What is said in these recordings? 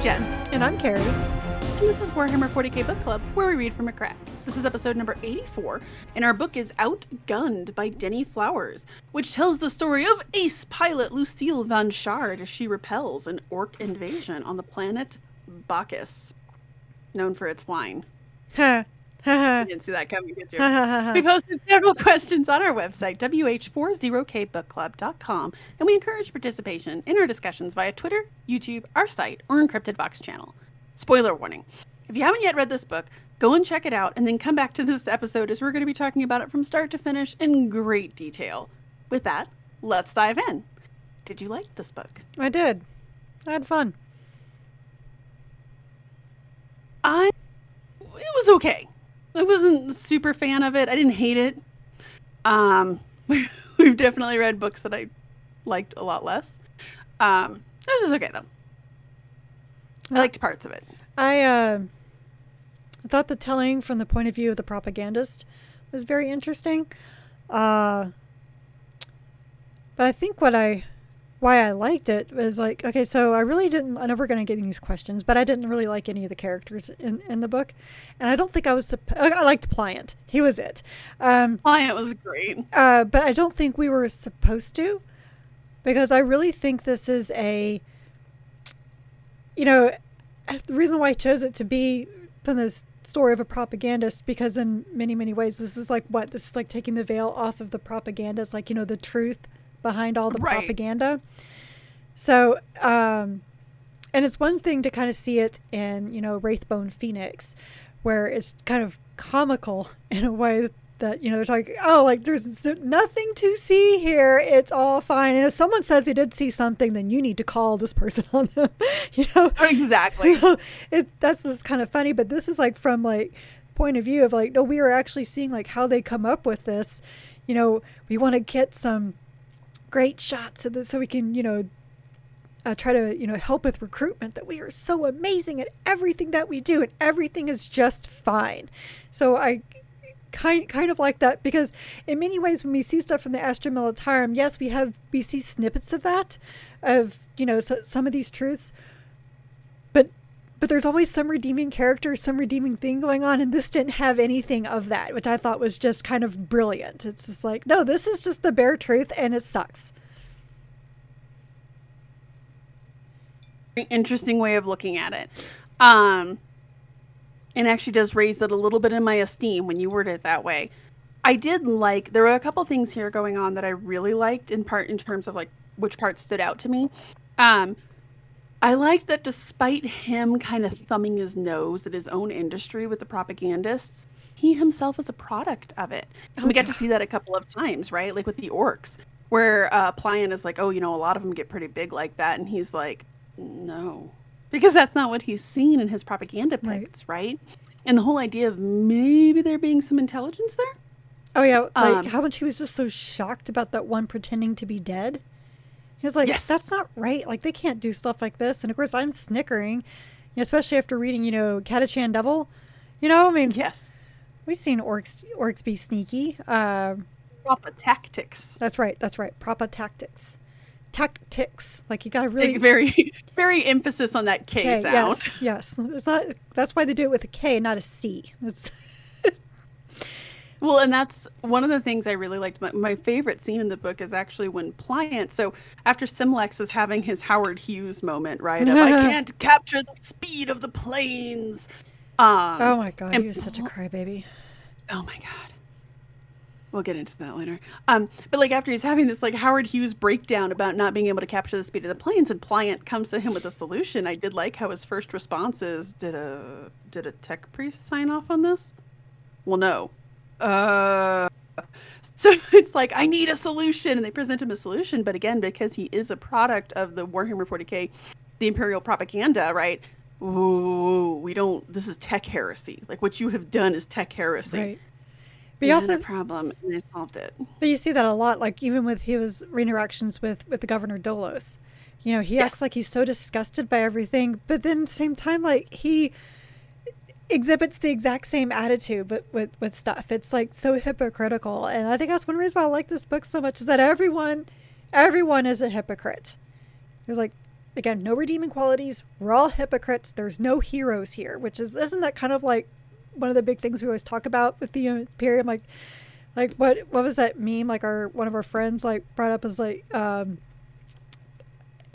I'm Jen. And I'm Carrie. And this is Warhammer 40k Book Club, where we read from a crack. This is episode number 84, and our book is Outgunned by Denny Flowers, which tells the story of ace pilot Lucille von Shard as she repels an orc invasion on the planet Bacchus, known for its wine. You didn't see that coming, did you? We posted several questions on our website, wh40kbookclub.com, and we encourage participation in our discussions via Twitter, YouTube, our site, or Encrypted Vox channel. Spoiler warning. If you haven't yet read this book, go and check it out and then come back to this episode as we're going to be talking about it from start to finish in great detail. With that, let's dive in. Did you like this book? I did. I had fun. I it was okay. I wasn't super fan of it. I didn't hate it. Um, we've definitely read books that I liked a lot less. Um, it was just okay though. I liked parts of it. I uh, thought the telling from the point of view of the propagandist was very interesting. Uh, but I think what I why I liked it was like okay, so I really didn't. I'm never going to get these questions, but I didn't really like any of the characters in, in the book, and I don't think I was. I liked Pliant. He was it. Um, Pliant was great. uh, but I don't think we were supposed to, because I really think this is a, you know, the reason why I chose it to be from this story of a propagandist because in many many ways this is like what this is like taking the veil off of the propaganda. It's like you know the truth behind all the Right. propaganda. So, um, and it's one thing to kind of see it in you know Wraithbone Phoenix, where it's kind of comical in a way that you know they're like, oh like there's nothing to see here it's all fine and if someone says they did see something then you need to call this person on them you know Exactly. so it's that's that's kind of funny but this is like from like point of view of like no we are actually seeing like how they come up with this you know we want to get some great shots so that so we can you know uh, try to you know help with recruitment that we are so amazing at everything that we do and everything is just fine. So i kind kind of like that because in many ways when we see stuff from the Astra Militarum, yes, we have we see snippets of that, of you know so, some of these truths, but there's always some redeeming character, some redeeming thing going on, and this didn't have anything of that, which I thought was just kind of brilliant. It's just like no, this is just the bare truth, and it sucks. Interesting way of looking at it. Um, and actually does raise it a little bit in my esteem when you word it that way. I did like there were a couple things here going on that I really liked in part in terms of like which parts stood out to me. Um, I liked that despite him kind of thumbing his nose at his own industry with the propagandists, he himself is a product of it. And we got to see that a couple of times, right? Like with the orcs, where uh, Pliant is like, oh, you know, a lot of them get pretty big like that. And he's like, no. Because that's not what he's seen in his propaganda Right. right? And the whole idea of maybe there being some intelligence there. Oh yeah, like Um, how much he was just so shocked about that one pretending to be dead. He was like, Yes. "That's not right. Like they can't do stuff like this." And of course, I'm snickering, especially after reading, you know, Catachan Devil. You know, I mean, Yes. we've seen orcs orcs be sneaky. Uh, Propa tactics. that's right. That's right. Proper tactics, tactics. Like you got to really very, very emphasis on that K, K, sound. Yes, yes. It's not. That's why they do it with a K, not a C. It's Well, and that's one of the things I really liked. My, my favorite scene in the book is actually when Pliant. So after Simlex is having his Howard Hughes moment, right? Of I can't capture the speed of the planes. Um, oh my god, and he was such a crybaby. Oh my god. We'll get into that later. Um, but like after he's having this like Howard Hughes breakdown about not being able to capture the speed of the planes, and Pliant comes to him with a solution. I did like how his first response is, "Did a did a tech priest sign off on this?" Well, no. Uh. So it's like I need a solution, and they present him a solution. But again, because he is a product of the Warhammer 40k, the Imperial propaganda, right? Ooh, we don't. This is tech heresy. Like what you have done is tech heresy. Right. But you had also a problem, and they solved it. But you see that a lot, like even with his interactions with with the governor Dolos. You know, he Yes. acts like he's so disgusted by everything, but then same time, like he exhibits the exact same attitude but with with stuff. It's like so hypocritical, and I think that's one reason why I like this book so much is that everyone, everyone is a hypocrite. There's like again, no redeeming qualities. We're all hypocrites. There's no heroes here, which is isn't that kind of like one of the big things we always talk about with the Imperium? Like, like what what was that meme? Like our one of our friends like brought up as like um,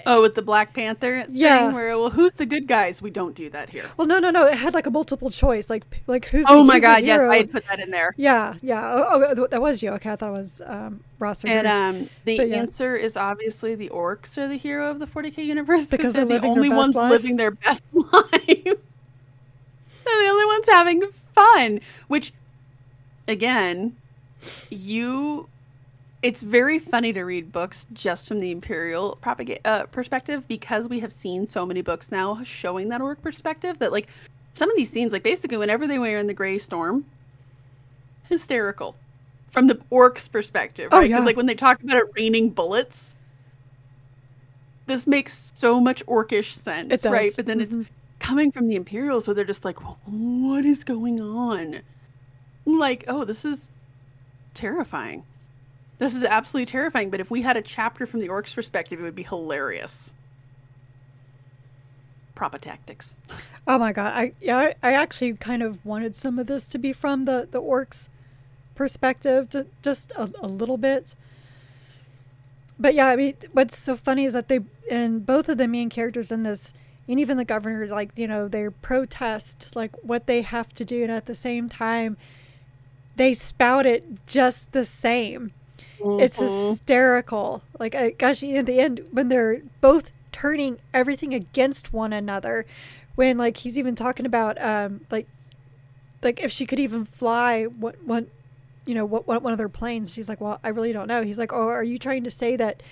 Oh, with the Black Panther Yeah. thing, where well, who's the good guys? We don't do that here. well, no, no, no. It had like a multiple choice. Like like who's Oh the, my who's God, yes. I had put that in there. Yeah, yeah. Oh, oh, that was you. Okay, I thought it was um, Ross or And um, the But yeah. answer is obviously the orcs are the hero of the 40k universe Because because they're they're the only ones life? living their best life. they're the only ones having fun. Which, again, you. It's very funny to read books just from the imperial propaga- uh, perspective because we have seen so many books now showing that orc perspective that like some of these scenes like basically whenever they were in the gray storm hysterical from the orcs perspective Oh, right because yeah. like when they talk about it raining bullets this makes so much orcish sense It does. right but then Mhm. it's coming from the imperial so they're just like what is going on like oh this is terrifying this is absolutely terrifying but if we had a chapter from the orcs perspective it would be hilarious propa tactics Oh my god! I yeah, I, actually kind of wanted some of this to be from the the orcs' perspective, ju- just a, a little bit. But yeah, I mean, what's so funny is that they and both of the main characters in this, and even the governor, like you know, they protest like what they have to do, and at the same time, they spout it just the same. It's Mhm. hysterical. Like, I, gosh, in the end, when they're both turning everything against one another, when like he's even talking about um like like if she could even fly what what you know what, what one of their planes. She's like well i really don't know. He's like oh are you trying to say that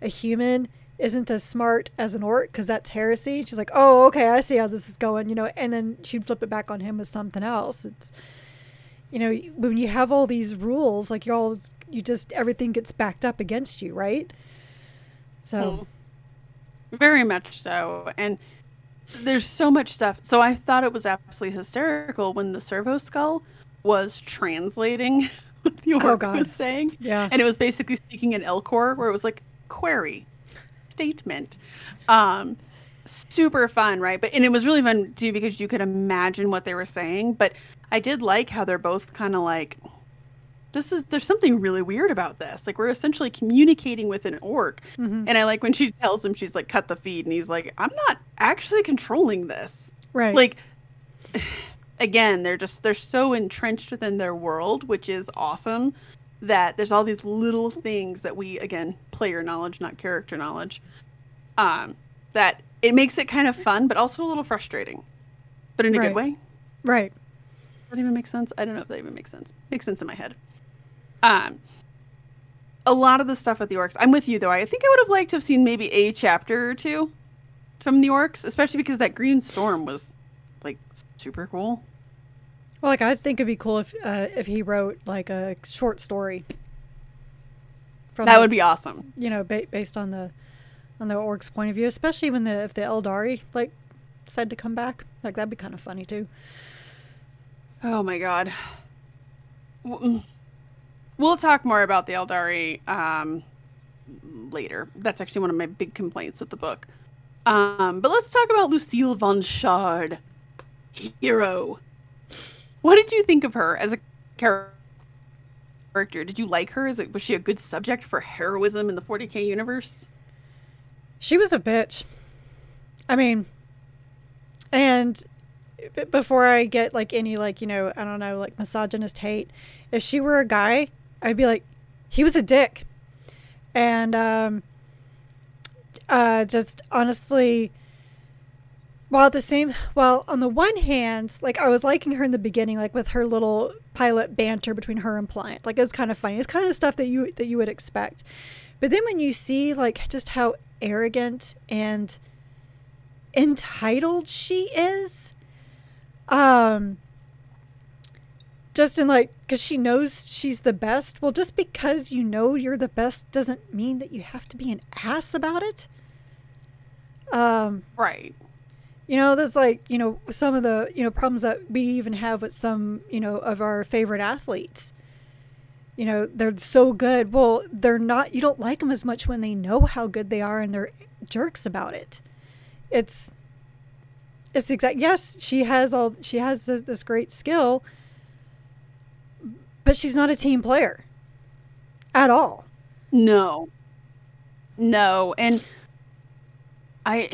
a human isn't as smart as an orc? Because that's heresy? She's like oh okay i see how this is going you know and then she'd flip it back on him with something else. It's you know when you have all these rules like you all you just everything gets backed up against you right so Very much so. And there's so much stuff. So I thought it was absolutely hysterical when the servo skull was translating what the orc Oh, was saying. yeah And it was basically speaking in Elcor where it was like query, statement. Um super fun, right? But and it was really fun too because you could imagine what they were saying. But I did like how they're both kind of like this is there's something really weird about this. Like we're essentially communicating with an orc. Mhm. And I like when she tells him she's like cut the feed and he's like I'm not actually controlling this. right Like again, they're just they're so entrenched within their world, which is awesome that there's all these little things that we again player knowledge, not character knowledge. Um that it makes it kind of fun but also a little frustrating. But in a Right. good way. right That even makes sense? I don't know if that even makes sense. Makes sense in my head. Um, a lot of the stuff with the orcs. I'm with you though. I think I would have liked to have seen maybe a chapter or two from the orcs, especially because that green storm was like super cool. Well, like I think it'd be cool if uh, if he wrote like a short story. From That would be awesome. you know, ba- based on the on the orc's point of view, especially when the if the Aeldari like decide to come back, like that'd be kind of funny too. Oh my god. We'll talk more about the Aeldari um, later. That's actually one of my big complaints with the book. Um, but let's talk about Lucille von Shard, hero. What did you think of her as a character? Did you like her? Is it was she a good subject for heroism in the 40k universe? She was a bitch. I mean, and before I get like any like you know I don't know like misogynist hate, if she were a guy, I'd be like, he was a dick, and um, uh, just honestly. While the same, well, on the one hand, like I was liking her in the beginning, like with her little pilot banter between her and Pliant, like it's kind of funny. It's kind of stuff that you that you would expect. But then when you see like just how arrogant and entitled she is, um, just in like because she knows she's the best. Well, just because you know you're the best doesn't mean that you have to be an ass about it. Um, Right. you know, there's like, you know, some of the, you know, problems that we even have with some, you know, of our favorite athletes. You know, they're so good. Well, they're not, you don't like them as much when they know how good they are and they're jerks about it. It's, it's exact. Yes, she has all, she has this, this great skill, but she's not a team player at all. No. No. And I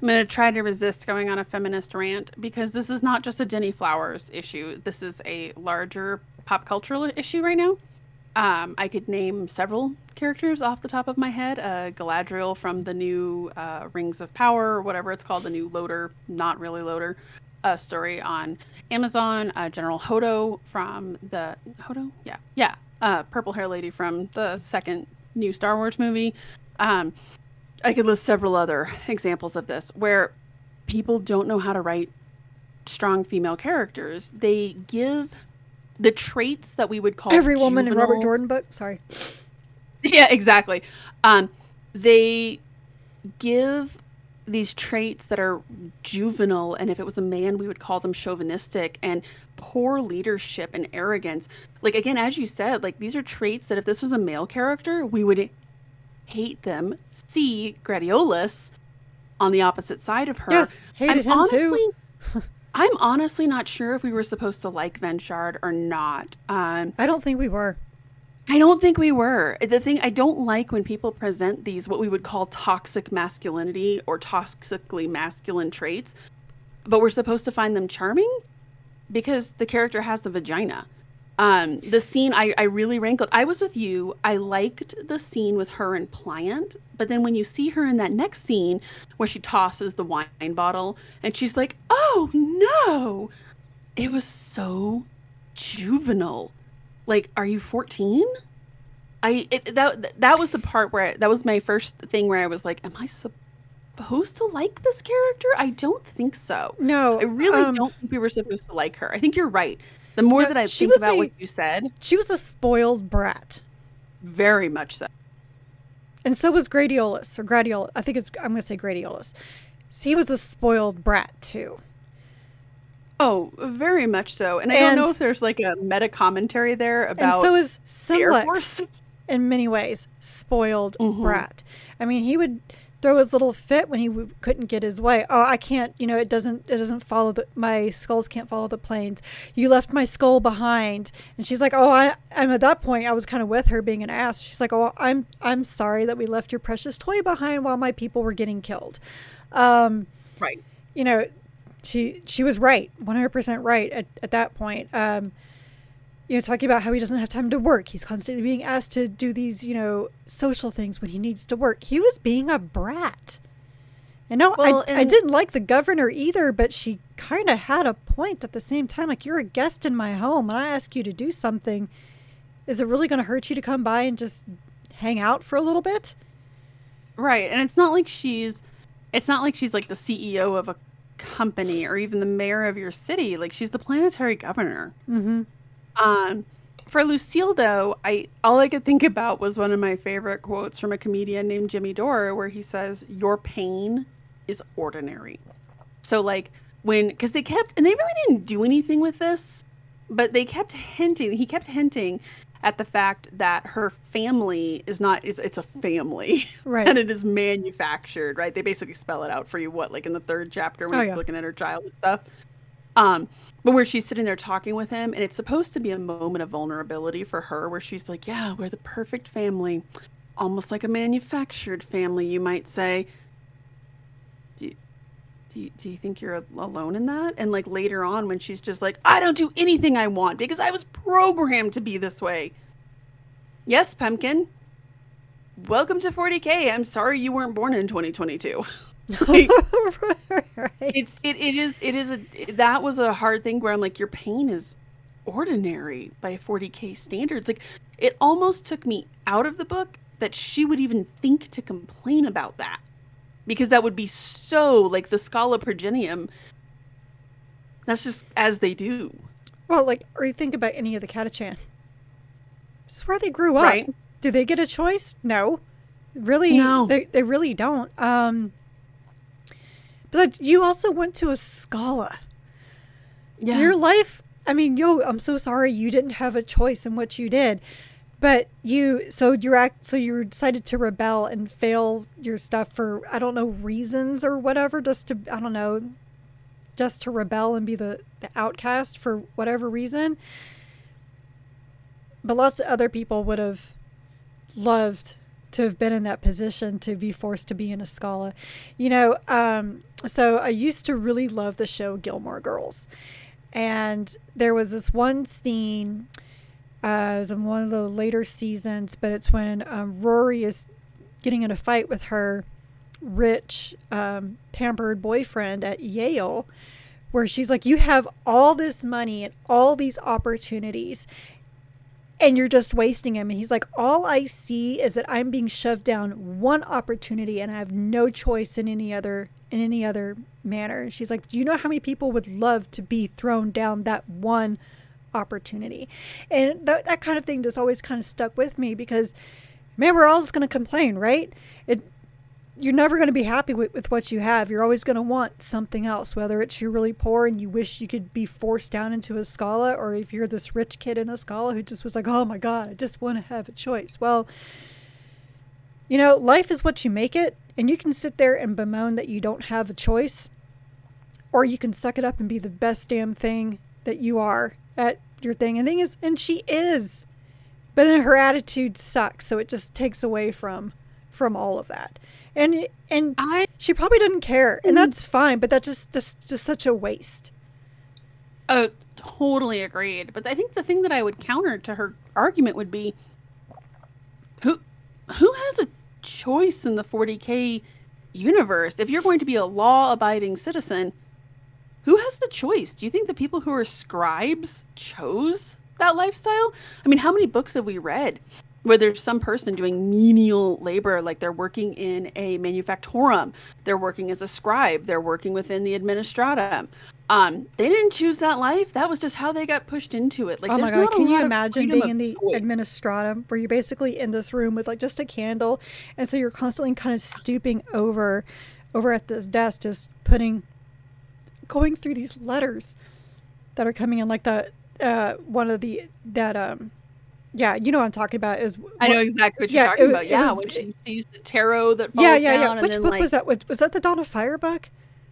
I'm going to try to resist going on a feminist rant because this is not just a Denny Flowers issue. This is a larger pop cultural issue right now. Um, I could name several characters off the top of my head. Uh, Galadriel from the new uh, Rings of Power, or whatever it's called, the new Loader, not really Loader, uh, story on Amazon. Uh, General Holdo from the Holdo, yeah, yeah, uh, purple hair lady from the second new Star Wars movie. Um, I could list several other examples of this where people don't know how to write strong female characters. They give the traits that we would call every woman juvenile, in Robert Jordan book. Sorry. Yeah, exactly. Um, they give these traits that are juvenile, and if it was a man, we would call them chauvinistic and poor leadership and arrogance. Like again, as you said, like these are traits that if this was a male character, we would hate them. See Gradiolus on the opposite side of her. Yes, hated I'm him honestly, too. I'm honestly not sure if we were supposed to like von Shard or not. Um, I don't think we were. I don't think we were. The thing I don't like when people present these what we would call toxic masculinity or toxically masculine traits, but we're supposed to find them charming because the character has a vagina. Um, the scene I, I really rankled. I was with you. I liked the scene with her and Pliant, but then when you see her in that next scene where she tosses the wine bottle and she's like, "Oh no!" It was so juvenile. Like, are you 14? I it, that that was the part where I, that was my first thing where I was like, "Am I supposed to like this character?" I don't think so. No, I really um, don't think we were supposed to like her. I think you're right. The more No, that I think about a- what you said, She was a spoiled brat. very much so. And so was Gradiolus, or Gradiolus. I think it's, I'm going to say Gradiolus. So he was a spoiled brat, too. Oh, very much so. And I don't know if there's like a meta commentary there about and so is Simlex, in many ways, spoiled Mhm. brat. I mean, he would throw his little fit when he w- couldn't get his way. Oh, I can't, you know, it doesn't, it doesn't follow the, my skulls can't follow the planes. You left my skull behind. And she's like, oh, I, I'm at that point, I was kind of with her being an ass. She's like, oh, I'm, I'm sorry that we left your precious toy behind while my people were getting killed. Um, right. you know, she she was right, one hundred percent right at, at that point. Um, you know, talking about how he doesn't have time to work. He's constantly being asked to do these, you know, social things when he needs to work. He was being a brat. And no, Well, I, I didn't like the governor either, but she kind of had a point at the same time. Like, you're a guest in my home, and I ask you to do something. Is it really going to hurt you to come by and just hang out for a little bit? Right. And it's not like she's it's not like she's like the CEO of a company or even the mayor of your city. Like she's the planetary governor. Mm-hmm. Um for Lucille though, I all I could think about was one of my favorite quotes from a comedian named Jimmy Dore where he says, Your pain is ordinary. So like when because they kept and they really didn't do anything with this, but they kept hinting he kept hinting at the fact that her family is not it's, it's a family Right. and it is manufactured right they basically spell it out for you what like in the third chapter when Oh, he's yeah. looking at her child and stuff um but where she's sitting there talking with him and it's supposed to be a moment of vulnerability for her where she's like yeah we're the perfect family almost like a manufactured family you might say. Do you, do you, do you think you're alone in that? And like later on when she's just like i don't do anything i want because i was programmed to be this way. Yes pumpkin. Welcome to 40k i'm sorry you weren't born in 2022 Like, right. it's it, it is it is a that was a hard thing where i'm like your pain is ordinary by 40k standards like it almost took me out of the book that she would even think to complain about that because that would be so like the schola progenium that's just as they do Well, like, or you think about any of the Catachan. It's where they grew up. Right. Do they get a choice? No. Really? No. They, they really don't. Um, but you also went to a Schola. yeah Your life I mean, yo, I'm so sorry you didn't have a choice in what you did. But you, so you're act, so you decided to rebel and fail your stuff for I don't know reasons or whatever, just to I don't know, just to rebel and be the the outcast for whatever reason. But lots of other people would have loved to have been in that position to be forced to be in a Schola. You know, um, so I used to really love the show Gilmore Girls. And there was this one scene uh, in one of the later seasons, but it's when um, Rory is getting in a fight with her rich, um, pampered boyfriend at Yale, where she's like, You have all this money and all these opportunities, and you're just wasting him. And he's like, All I see is that I'm being shoved down one opportunity and I have no choice in any other in any other manner. She's like, Do you know how many people would love to be thrown down that one opportunity? And that, that kind of thing just always kind of stuck with me because, man, we're all just going to complain, right? It, you're never going to be happy with, with what you have. You're always going to want something else, whether it's you're really poor and you wish you could be forced down into a Schola, or if you're this rich kid in a Schola who just was like, oh my God, I just want to have a choice. Well, you know, life is what you make it, and you can sit there and bemoan that you don't have a choice, or you can suck it up and be the best damn thing that you are at your thing. And thing is, and she is, but then her attitude sucks, so it just takes away from from all of that. And and I she probably didn't care, and mm. that's fine. But that's just just just such a waste. Oh, totally agreed. But I think the thing that I would counter to her argument would be who who has a choice in the 40k universe? If you're going to be a law-abiding citizen, who has the choice? Do you think the people who are scribes chose that lifestyle? I mean, how many books have we read where there's some person doing menial labor, like they're working in a manufactorum, they're working as a scribe, they're working within the administratum. Um, they didn't choose that life. That was just how they got pushed into it. Like, oh my god, can you imagine being in the choice. administratum where you're basically in this room with like just a candle, and so you're constantly kind of stooping over, over at this desk, just putting, going through these letters, that are coming in like the uh one of the that um, yeah, you know what I'm talking about is I know exactly what you're talking it- about. it Yeah, was- when she sees the tarot that falls yeah yeah down, yeah. and Which then book like was that? Was, was that the Dawn of Fire book?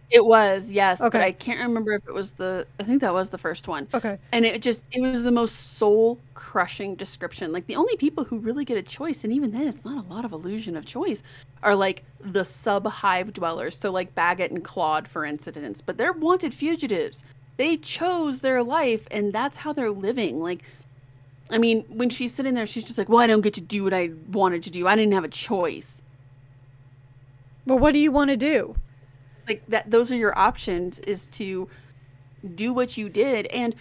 it was yes, Okay. but. I can't remember if it was the. I think that was the first one. Okay. And it just it was the most soul crushing description. Like the only people who really get a choice, and even then it's not a lot of illusion of choice, are like the sub hive dwellers. So like Baggett and Claude, for instance. But they're wanted fugitives. They chose their life and that's how they're living. Like I mean, when she's sitting there, she's just like, Well, I don't get to do what I wanted to do. I didn't have a choice. Well, what do you want to do? like that those are your options is to do what you did and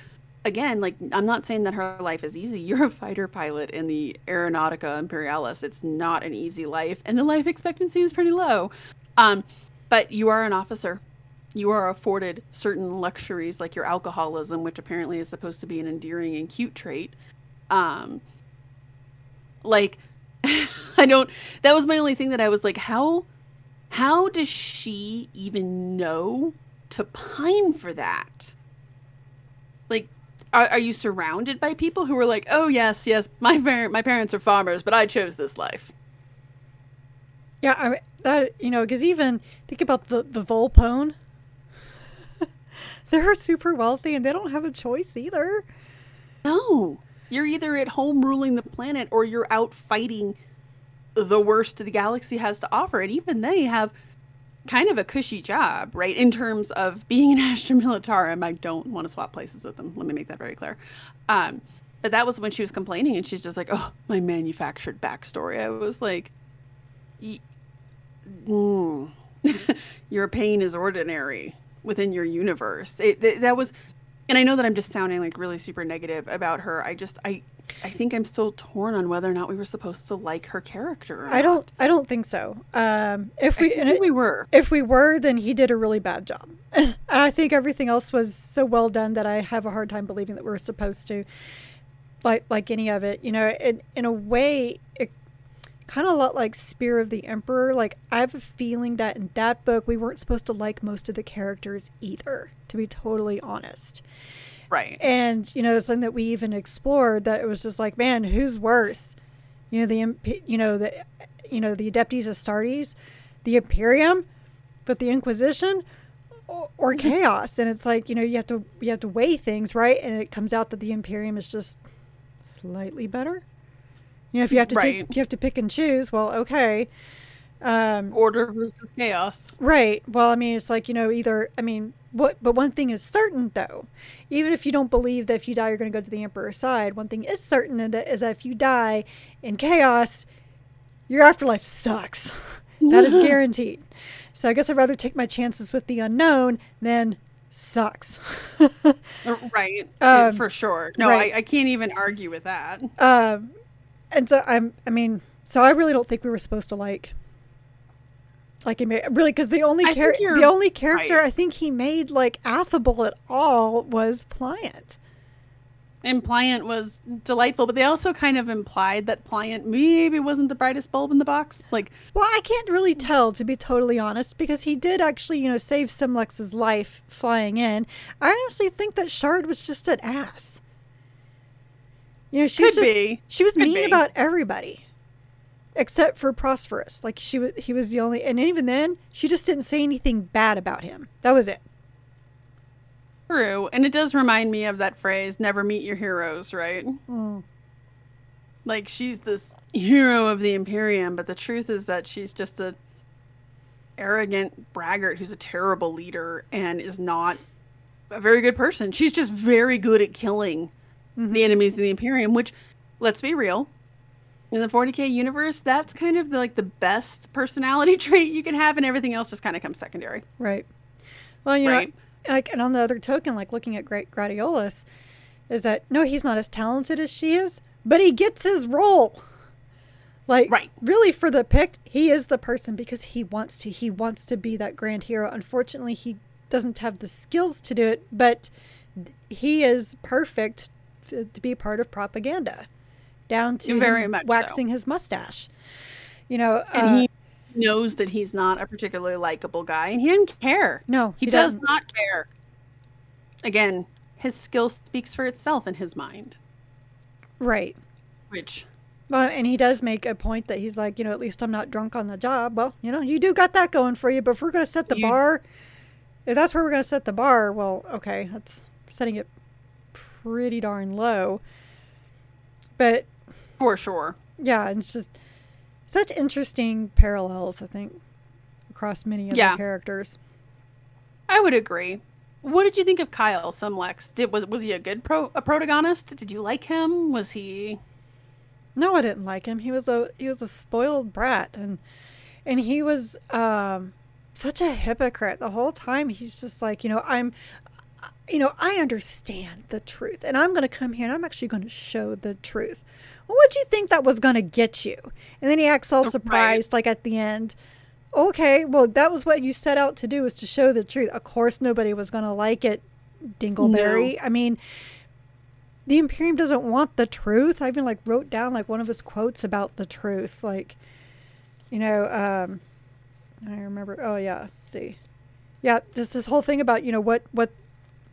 again like i'm not saying that her life is easy you're a fighter pilot in the aeronautica imperialis it's not an easy life and the life expectancy is pretty low um, but you are an officer you are afforded certain luxuries like your alcoholism which apparently is supposed to be an endearing and cute trait um, like i don't that was my only thing that i was like how how does she even know to pine for that? Like, are, are you surrounded by people who are like, oh yes, yes, my parent, my parents are farmers, but I chose this life. Yeah, I mean, that you know, because even think about the the Volpone. They're super wealthy and they don't have a choice either. No, you're either at home ruling the planet or you're out fighting the worst the galaxy has to offer, and even they have kind of a cushy job, right? In terms of being an Astra Militarum, I don't want to swap places with them. Let me make that very clear. Um, but that was when she was complaining, and she's just like, "Oh, my manufactured backstory." I was like, mm. "Your pain is ordinary within your universe." It, th- that was, and I know that I'm just sounding like really super negative about her. I just, I, I think I'm still torn on whether or not we were supposed to like her character. or I don't. I don't think so. Um, if I we think we were. if we were, then he did a really bad job. and I think everything else was so well done that I have a hard time believing that we were supposed to like like any of it. You know, in in a way, it kind of a lot like Spear of the Emperor. Like I have a feeling that in that book we weren't supposed to like most of the characters either. To be totally honest. Right. And you know, something that we even explored that it was just like, man, who's worse? You know, the imp- you know the you know the Adeptus Astartes, the Imperium, but the Inquisition or, or mm-hmm. chaos. And it's like you know you have to you have to weigh things right, and it comes out that the Imperium is just slightly better. You know, if you have to Right. take, you have to pick and choose. Well, okay. Um, Order versus chaos. Right. Well, I mean, it's like, you know, either, I mean, what, but one thing is certain, though. Even if you don't believe that if you die, you're going to go to the Emperor's side, one thing is certain, is that if you die in chaos, your afterlife sucks. that is guaranteed. So I guess I'd rather take my chances with the unknown than sucks. Uh, Right. Um, for sure. No, right. I, I can't even argue with that. um, and so I'm, I mean, so I really don't think we were supposed to like, like him really, because the only I char- think you're the only character right. I think he made like affable at all was Pliant. And Pliant was delightful, but they also kind of implied that Pliant maybe wasn't the brightest bulb in the box. Like, Well, I can't really tell to be totally honest, because he did actually, you know, save Simlex's life flying in. I honestly think that Shard was just an ass. You know, she was could just be. she was Could mean be. about everybody. Except for Prosperous. Like she was he was the only and even then, she just didn't say anything bad about him. That was it. True. And it does remind me of that phrase, never meet your heroes, right? Mm. Like, she's this hero of the Imperium, but the truth is that she's just a arrogant braggart who's a terrible leader and is not a very good person. She's just very good at killing Mm-hmm. the enemies of the Imperium, which, let's be real, in the 40k universe, that's kind of the, like the best personality trait you can have, and everything else just kind of comes secondary. Right. Well, you Right. know, like, and on the other token, like looking at Great Gradiolus, is that no, he's not as talented as she is, but he gets his role. Like, Right. really, for the picked, he is the person because he wants to. He wants to be that grand hero. Unfortunately, he doesn't have the skills to do it, but he is perfect to, be part of propaganda, down to Very much so. waxing his mustache. You know, and uh, he knows that he's not a particularly likable guy and he doesn't care No, he, he does doesn't. not care again his skill speaks for itself in his mind right. which Well, and he does make a point that he's like, you know, at least I'm not drunk on the job. Well, you know, you do got that going for you, but if we're going to set the You- bar, if that's where we're going to set the bar, well, okay, that's setting it pretty darn low. But for sure yeah, it's just such interesting parallels, I think, across many of Yeah. characters. i would agree what did you think of kyle Simlex? did was, was he a good pro a protagonist did you like him was he No, I didn't like him. He was a he was a spoiled brat and and he was um such a hypocrite the whole time. He's just like, you know, I'm you know, I understand the truth and I'm going to come here and I'm actually going to show the truth. Well, what'd you think that was going to get you? And then he acts all surprised like at the end. Okay, well, that was what you set out to do was to show the truth. Of course nobody was going to like it, Dingleberry. I mean, the Imperium doesn't want the truth. I even like wrote down like one of his quotes about the truth. Like, you know, um, I remember. Oh yeah, see, yeah, this this whole thing about you know what what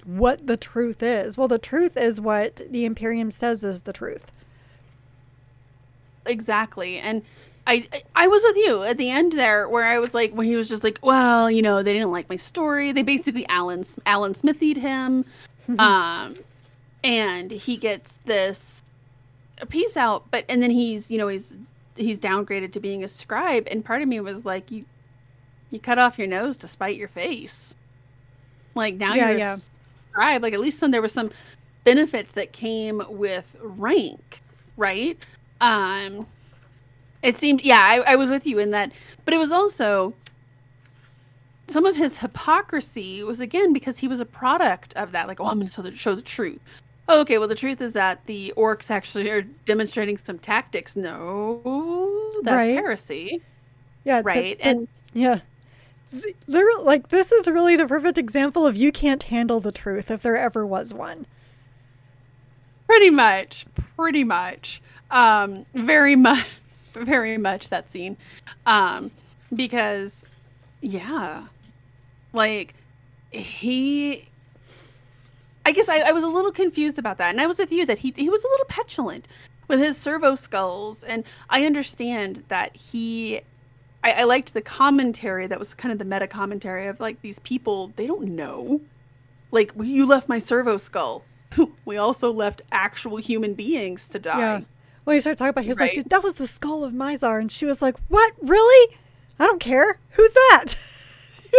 what the truth is. Well, the truth is what the Imperium says is the truth. exactly and I, I was with you at the end there where I was like when he was just like well you know they didn't like my story they basically Alan Alan Smithied him um and he gets this piece out but and then he's you know he's he's downgraded to being a scribe and part of me was like you you cut off your nose to spite your face like now Yeah, you're yeah. Like at least some there was some benefits that came with rank right um it seemed yeah I, I was with you in that but it was also some of his hypocrisy was again because he was a product of that like oh i'm going to show the, truth oh, okay well the truth is that the orcs actually are demonstrating some tactics no that's Right. heresy Yeah, right and yeah. Literally, like this is really the perfect example of you can't handle the truth if there ever was one. pretty much pretty much um very much very much that scene um because yeah like he I guess I, I was a little confused about that, and I was with you that he he was a little petulant with his servo skulls, and I understand that he. I, I liked the commentary that was kind of the meta commentary of like these people they don't know, like you left my servo skull. we also left actual human beings to die. Yeah. When he started talking about, it, he was Right. like, "That was the skull of Mizar," and she was like, "What? Really? I don't care. Who's that?"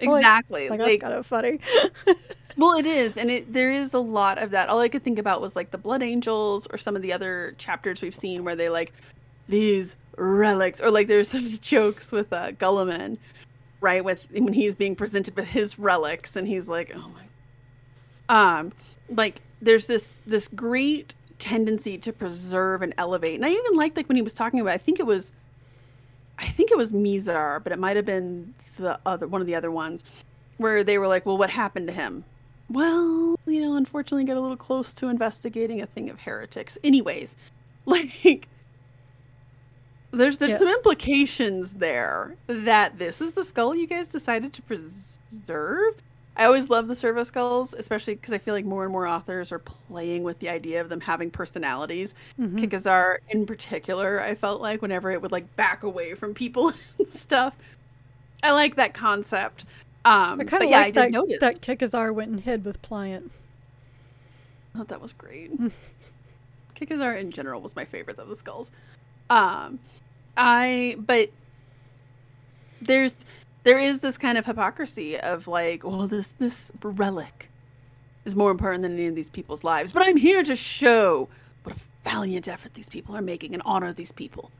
I'm like- Exactly. Like, Like, that's kind of funny. Well, it is, and it there is a lot of that. All I could think about was like the Blood Angels or some of the other chapters we've seen where they like these relics, or like there's those jokes with uh, Guilliman, right? With when he's being presented with his relics, and he's like, oh my, um, like there's this this great tendency to preserve and elevate, and I even liked like when he was talking about. I think it was, I think it was Mizar, but it might have been the other one of the other ones where they were like, "Well, what happened to him?" Well, you know, unfortunately, got a little close to investigating a thing of heretics. Anyways, like, there's there's some implications there that this is the skull you guys decided to preserve. I always love the servo skulls, especially because I feel like more and more authors are playing with the idea of them having personalities. Mm-hmm. Kikazar, in particular, I felt like whenever it would like back away from people and stuff. I like that concept. Um, I kind of yeah, like that notice. that Kikazar went and hid with Pliant. I thought that was great. Kikazar in general was my favorite of the skulls. Um, I but there's there is this kind of hypocrisy of like, well, this this relic is more important than any of these people's lives, but I'm here to show what a valiant effort these people are making and honor these people.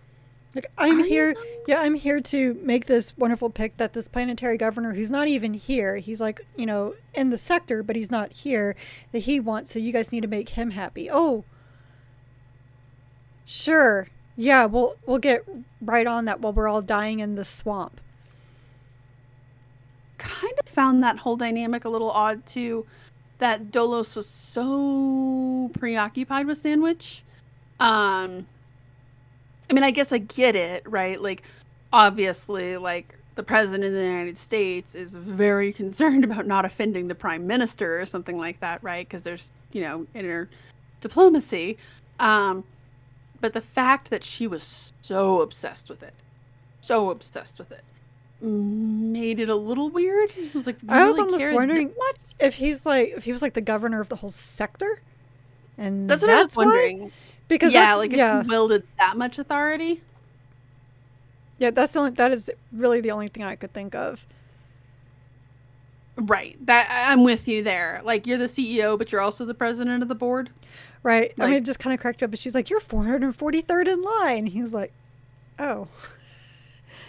Like I'm Are here, you? yeah, I'm here to make this wonderful pick that this planetary governor, who's not even here, he's like, you know, in the sector, but he's not here, that he wants. So you guys need to make him happy. Oh, sure, yeah, we'll we'll get right on that while we're all dying in the swamp. kind of found that whole dynamic a little odd too. That Dolos was so preoccupied with Sandwich. Um, I mean, I guess I get it, right? Like, obviously, like the president of the United States is very concerned about not offending the prime minister or something like that, right? Because there's, you know, inner diplomacy. Um, but the fact that she was so obsessed with it, so obsessed with it, made it a little weird. It was like, I was almost wondering if he's like, if he was like the governor of the whole sector, and That's what I was why? wondering. Because yeah, that's- like if yeah, he wielded that much authority. yeah, that's the only that is really the only thing I could think of. Right. That I'm with you there. Like you're the CEO, but you're also the president of the board. Right. I mean, it just kind of cracked up. But she's like, "You're 443rd in line." He was like, "Oh."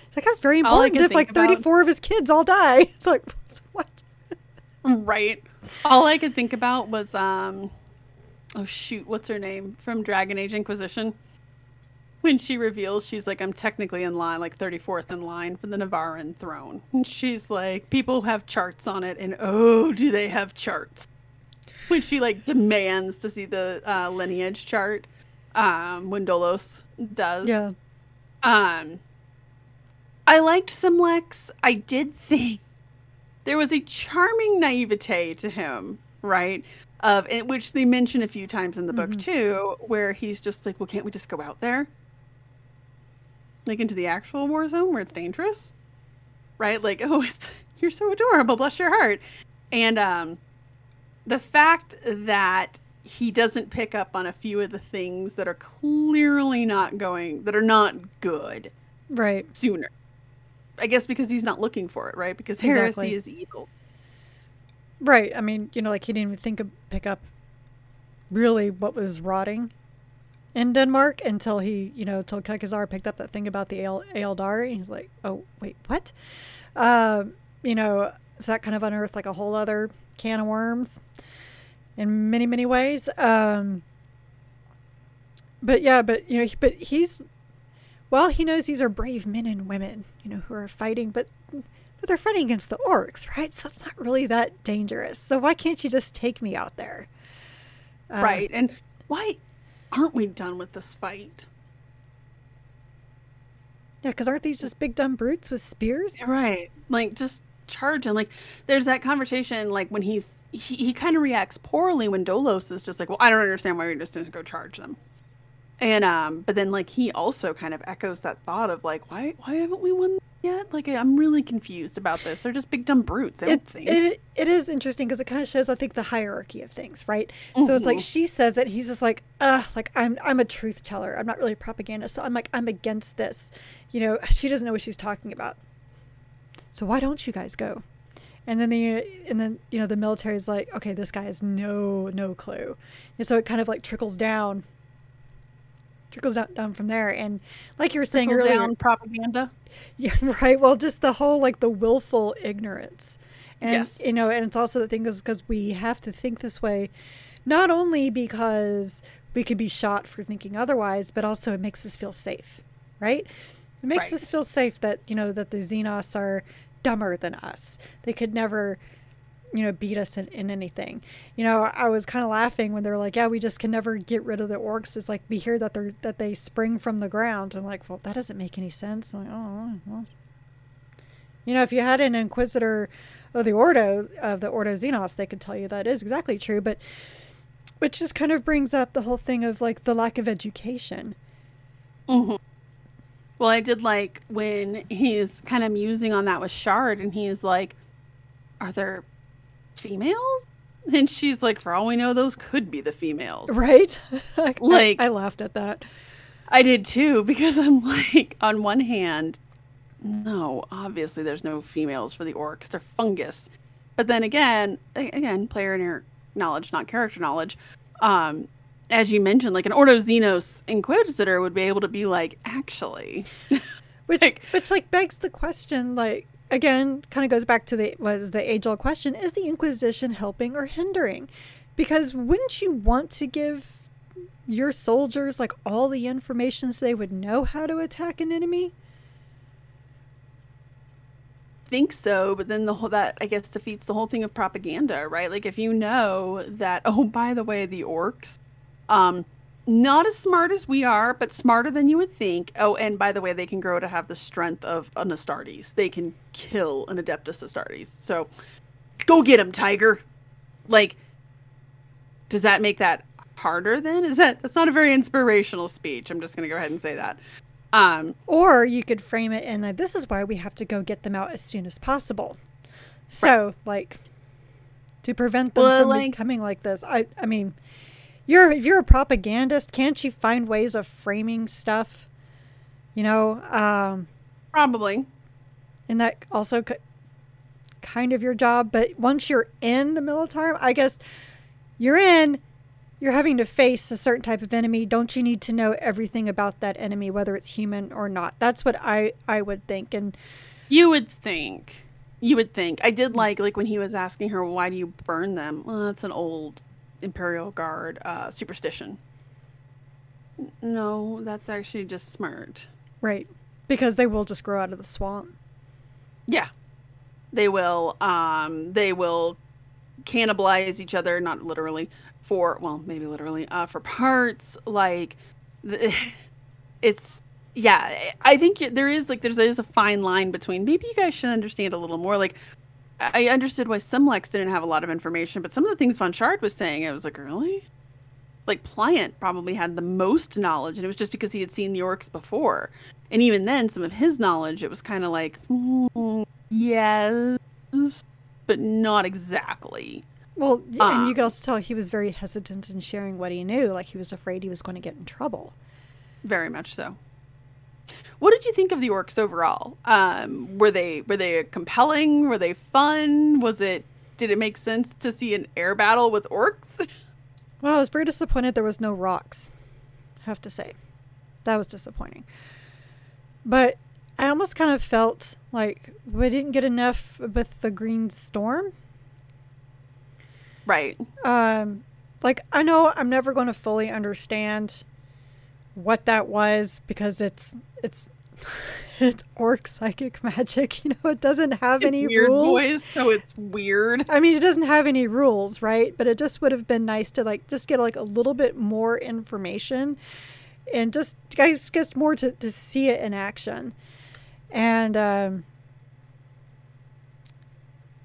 It's like that's very important. If like think about- 34 of his kids all die, it's like, what? Right. All I could think about was um oh shoot, what's her name from Dragon Age Inquisition? When she reveals she's like, I'm technically in line, like 34th in line for the Nevarran throne. And she's like, people have charts on it, and oh, do they have charts? When she like demands to see the uh, lineage chart, um, when Dolos does. Yeah. Um, I liked Simlex. I did think there was a charming naivete to him, right? Of which they mention a few times in the book too, where he's just like, "Well, can't we just go out there, like into the actual war zone where it's dangerous, right? Like, oh, it's you're so adorable, bless your heart." And um, the fact that he doesn't pick up on a few of the things that are clearly not going, that are not good Right. sooner. I guess because he's not looking for it, right? Because Exactly. heresy is evil. Right. I mean, you know, like he didn't even think of pick up really what was rotting in Denmark until he, you know, until Kekazar picked up that thing about the Aeldari. And he's like, oh, wait, what? Um, you know, so that kind of unearthed like a whole other can of worms in many, many ways. Um, but yeah, but, you know, but he's, well, he knows these are brave men and women, you know, who are fighting, but but they're fighting against the orcs, right? So it's not really that dangerous. So why can't you just take me out there? Uh, right. And why aren't we done with this fight? Yeah, because aren't these just big dumb brutes with spears? Right. Like just charge and like there's that conversation like when he's he, he kind of reacts poorly when Dolos is just like, well, I don't understand why you're just gonna go charge them. And um, but then like he also kind of echoes that thought of like, why why haven't we won yet? Like I'm really confused about this. They're just big dumb brutes. I it, think. it, it is interesting because it kind of shows I think the hierarchy of things, right? So it's like Mhm. she says it, he's just like, ugh, like I'm I'm a truth teller. I'm not really a propagandist, so I'm like I'm against this. You know, she doesn't know what she's talking about. So why don't you guys go? And then the and then you know the military is like, okay, this guy has no no clue, and so it kind of like trickles down, trickles down, down from there. And like you were saying Trickle earlier, down propaganda. yeah, right. Well, just the whole like the willful ignorance, and Yes. you know, and it's also the thing is because we have to think this way, not only because we could be shot for thinking otherwise, but also it makes us feel safe, right? It makes Right. us feel safe that you know that the Xenos are dumber than us. They could never, you know, beat us in, in anything. You know, I was kind of laughing when they were like, "Yeah, we just can never get rid of the orcs." It's like we hear that they're that they spring from the ground. I'm like, well, that doesn't make any sense. I'm like, oh, well. You know, if you had an inquisitor of the Ordo of the Ordo Xenos, they could tell you that is exactly true. But which just kind of brings up the whole thing of like the lack of education. hmm Well, I did like when he's kind of musing on that with Shard, and he's like, "Are there females?" And she's like, "For all we know, those could be the females." Right? like, I- Like- I, laughed at that. I did too because I'm like, on one hand, no, obviously there's no females for the orcs. They're fungus. But then again, again, player and your knowledge, not character knowledge. Um, as you mentioned, like an Ordo Xenos Inquisitor would be able to be like, actually, Which Like- which like begs the question, like again, kind of goes back to the was the age old question: Is the Inquisition helping or hindering? Because wouldn't you want to give your soldiers like all the information so they would know how to attack an enemy? think so, but then the whole that I guess defeats the whole thing of propaganda, right? Like if you know that oh by the way, the orcs um not as smart as we are, but smarter than you would think. Oh, and by the way, they can grow to have the strength of an Astartes. They can kill an Adeptus Astartes. So go get him, Tiger. Like does that make that harder then? Is that that's not a very inspirational speech. I'm just going to go ahead and say that. Um Or you could frame it in that this is why we have to go get them out as soon as possible. So, like, to prevent them Well, from like- becoming like this, I, I mean, you're if you're a propagandist, can't you find ways of framing stuff? You know, um, probably. and that also c- kind of your job. But once you're in the military, I guess you're in. You're having to face a certain type of enemy. Don't you need to know everything about that enemy, whether it's human or not? That's what I I would think. And You would think. You would think. I did like like when he was asking her why do you burn them? Well, that's an old Imperial Guard uh, superstition. No, that's actually just smart. right, because they will just grow out of the swamp. Yeah, they will. Um, they will cannibalize each other, not literally for well, maybe literally uh, for parts. Like, it's yeah. I think there is like there's there's a fine line between maybe you guys should understand a little more. Like, I understood why Simlex didn't have a lot of information, but some of the things Von Shard was saying, I was like, really. Like Pliant probably had the most knowledge, and it was just because he had seen the orcs before. And even then, some of his knowledge, it was kind of like, "Mm, yes, but not exactly. Well, y- and you Um, could also tell he was very hesitant in sharing what he knew. Like he was afraid he was going to get in trouble. Very much so. What did you think of the orcs overall? Um, were they were they compelling? Were they fun? Was it did it make sense to see an air battle with orcs? Well, I was very disappointed there was no rocks. I have to say, that was disappointing. But I almost kind of felt like we didn't get enough with the green storm. right. Um, like I know I'm never going to fully understand what that was because it's it's it's orc psychic magic. You know, it doesn't have It's any weird rules. boys, so it's weird. I mean, it doesn't have any rules, right? But it just would have been nice to like just get like a little bit more information and just guys just more to, to see it in action. And um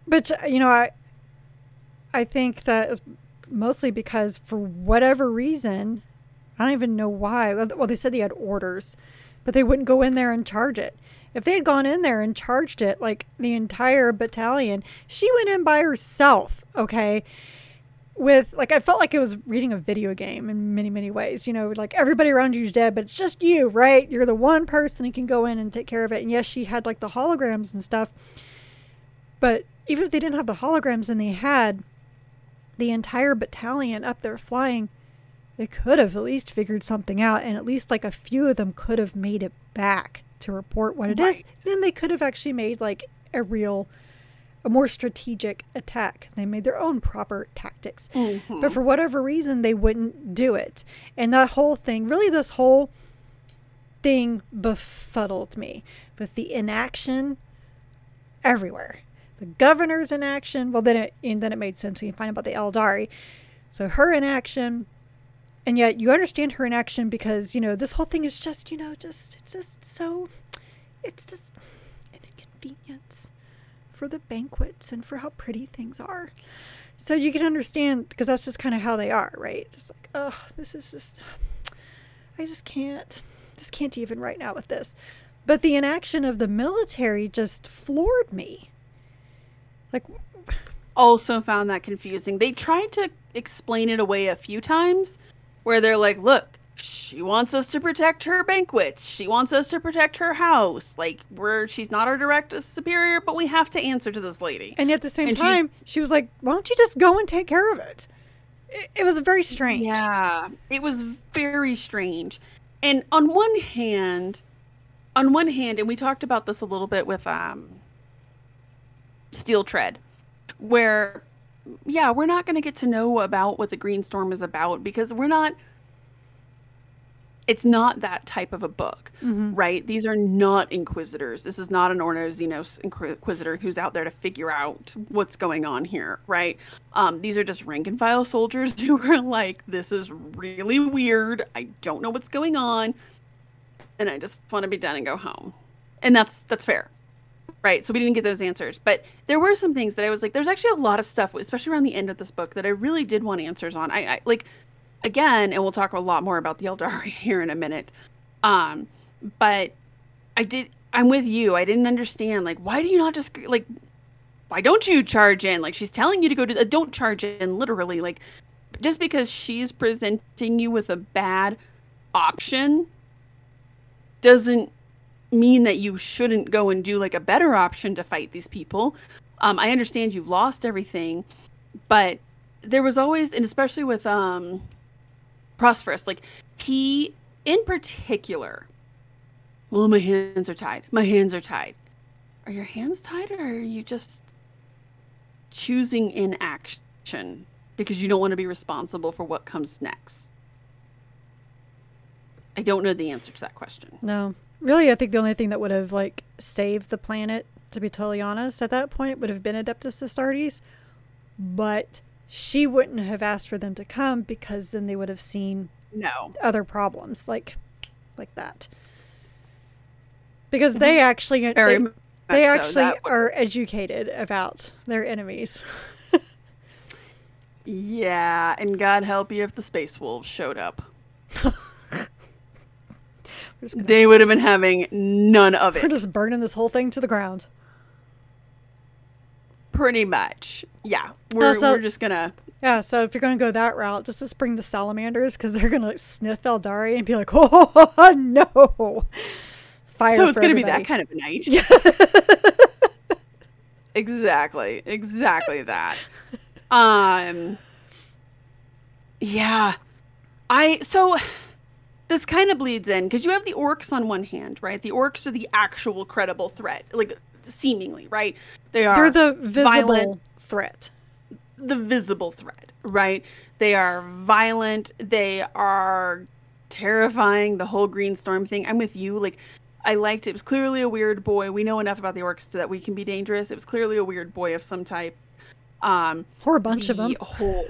But you know, I I think that is mostly because for whatever reason, I don't even know why. Well, they said they had orders, but they wouldn't go in there and charge it. If they had gone in there and charged it like the entire battalion, she went in by herself, okay? With like I felt like it was reading a video game in many many ways. You know, like everybody around you's dead, but it's just you, right? You're the one person who can go in and take care of it. And yes, she had like the holograms and stuff. But even if they didn't have the holograms and they had the entire battalion up there flying, they could have at least figured something out and at least like a few of them could have made it back to report what it right. is. Then they could have actually made like a real a more strategic attack. They made their own proper tactics. Mm-hmm. But for whatever reason they wouldn't do it. And that whole thing, really this whole thing befuddled me with the inaction everywhere. The governor's inaction, well then it and then it made sense when you find out about the Aeldari. So her inaction and yet you understand her inaction because you know this whole thing is just you know just it's just so it's just an inconvenience for the banquets and for how pretty things are. So you can understand because that's just kind of how they are right? Just like oh this is just i just can't just can't even right now with this. But the inaction of the military just floored me. Like also found that confusing. They tried to explain it away a few times where they're like, look, she wants us to protect her banquets. She wants us to protect her house. Like we're she's not our direct superior, but we have to answer to this lady. And at the same and time, she was like, "Why don't you just go and take care of it?" It, it was very strange. Yeah, it was very strange. And on one hand, on one hand, and we talked about this a little bit with um Steel Tread, where yeah, we're not going to get to know about what the Green Storm is about because we're not it's not that type of a book, mm-hmm. right? These are not inquisitors. This is not an Ordo Xenos inquisitor who's out there to figure out what's going on here, right? Um, these are just rank and file soldiers who are like, this is really weird. I don't know what's going on, and I just want to be done and go home. And that's that's fair right so we didn't get those answers. But there were some things that i was like there's actually a lot of stuff especially around the end of this book that i really did want answers on. I, I like again and we'll talk a lot more about the Aeldari here in a minute um but i did i'm with you. I didn't understand like why do you not just like why don't you charge in? Like she's telling you to go to the, don't charge in literally like just because she's presenting you with a bad option doesn't mean that you shouldn't go and do like a better option to fight these people. Um, I understand you've lost everything, but there was always, and especially with um, Prosperous, like he in particular. Well, my hands are tied. My hands are tied. Are your hands tied, or are you just choosing inaction because you don't want to be responsible for what comes next? I don't know the answer to that question. No, Really, I think the only thing that would have like saved the planet, to be totally honest, at that point would have been Adeptus Astartes. But she wouldn't have asked for them to come because then they would have seen no other problems like like that. Because they mm-hmm. actually Very they, they actually so are educated about their enemies. yeah, and God help you if the space wolves showed up. Gonna, they would have been having none of it. We're just burning this whole thing to the ground. Pretty much. Yeah. We're, so, we're just gonna Yeah, so if you're gonna go that route, just just bring the salamanders because they're gonna like, sniff Aeldari and be like, Oh no Fire So it's gonna be that kind of a night. Yeah. exactly. Exactly that. Um Yeah. I so this kind of bleeds in because you have the orcs on one hand, right? The orcs are the actual credible threat, like seemingly, right? They are They're the visible violent, threat. The visible threat, right? They are violent. They are terrifying. The whole green storm thing. I'm with you. Like, I liked it. It was clearly a weird boy. We know enough about the orcs so that we can be dangerous. It was clearly a weird boy of some type. Um, or a bunch of them. Whole,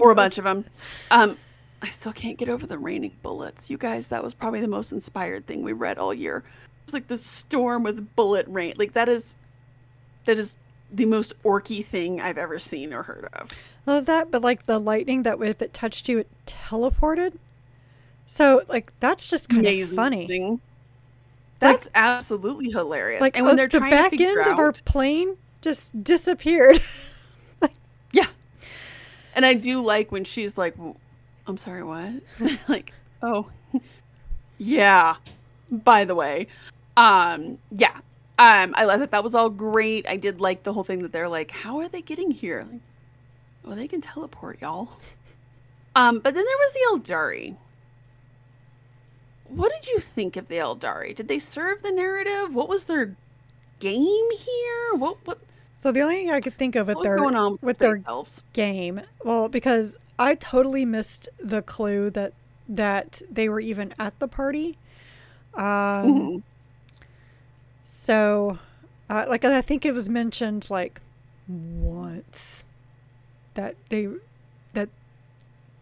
or a bunch of them. Um, I still can't get over the raining bullets. You guys, that was probably the most inspired thing we read all year. It's like the storm with bullet rain. Like that is that is the most orky thing I've ever seen or heard of. I love that, but like the lightning that if it touched you, it teleported. So like that's just kind of funny. Amazing. That's absolutely hilarious. Like and when uh, they're the trying back to end out, of our plane just disappeared. like, yeah. And I do like when she's like, "W- "I'm sorry, what?" like, "Oh, yeah." By the way, um, yeah, um, I love that. That was all great. I did like the whole thing that they're like, "How are they getting here?" Like, well, they can teleport, y'all. Um, but then there was the Eldari. What did you think of the Eldari? Did they serve the narrative? What was their game here? What what, so the only thing I could think of with their going on with with their their elves? game, well, because I totally missed the clue that that they were even at the party. Um, Mhm. So, uh, like I think it was mentioned like once that they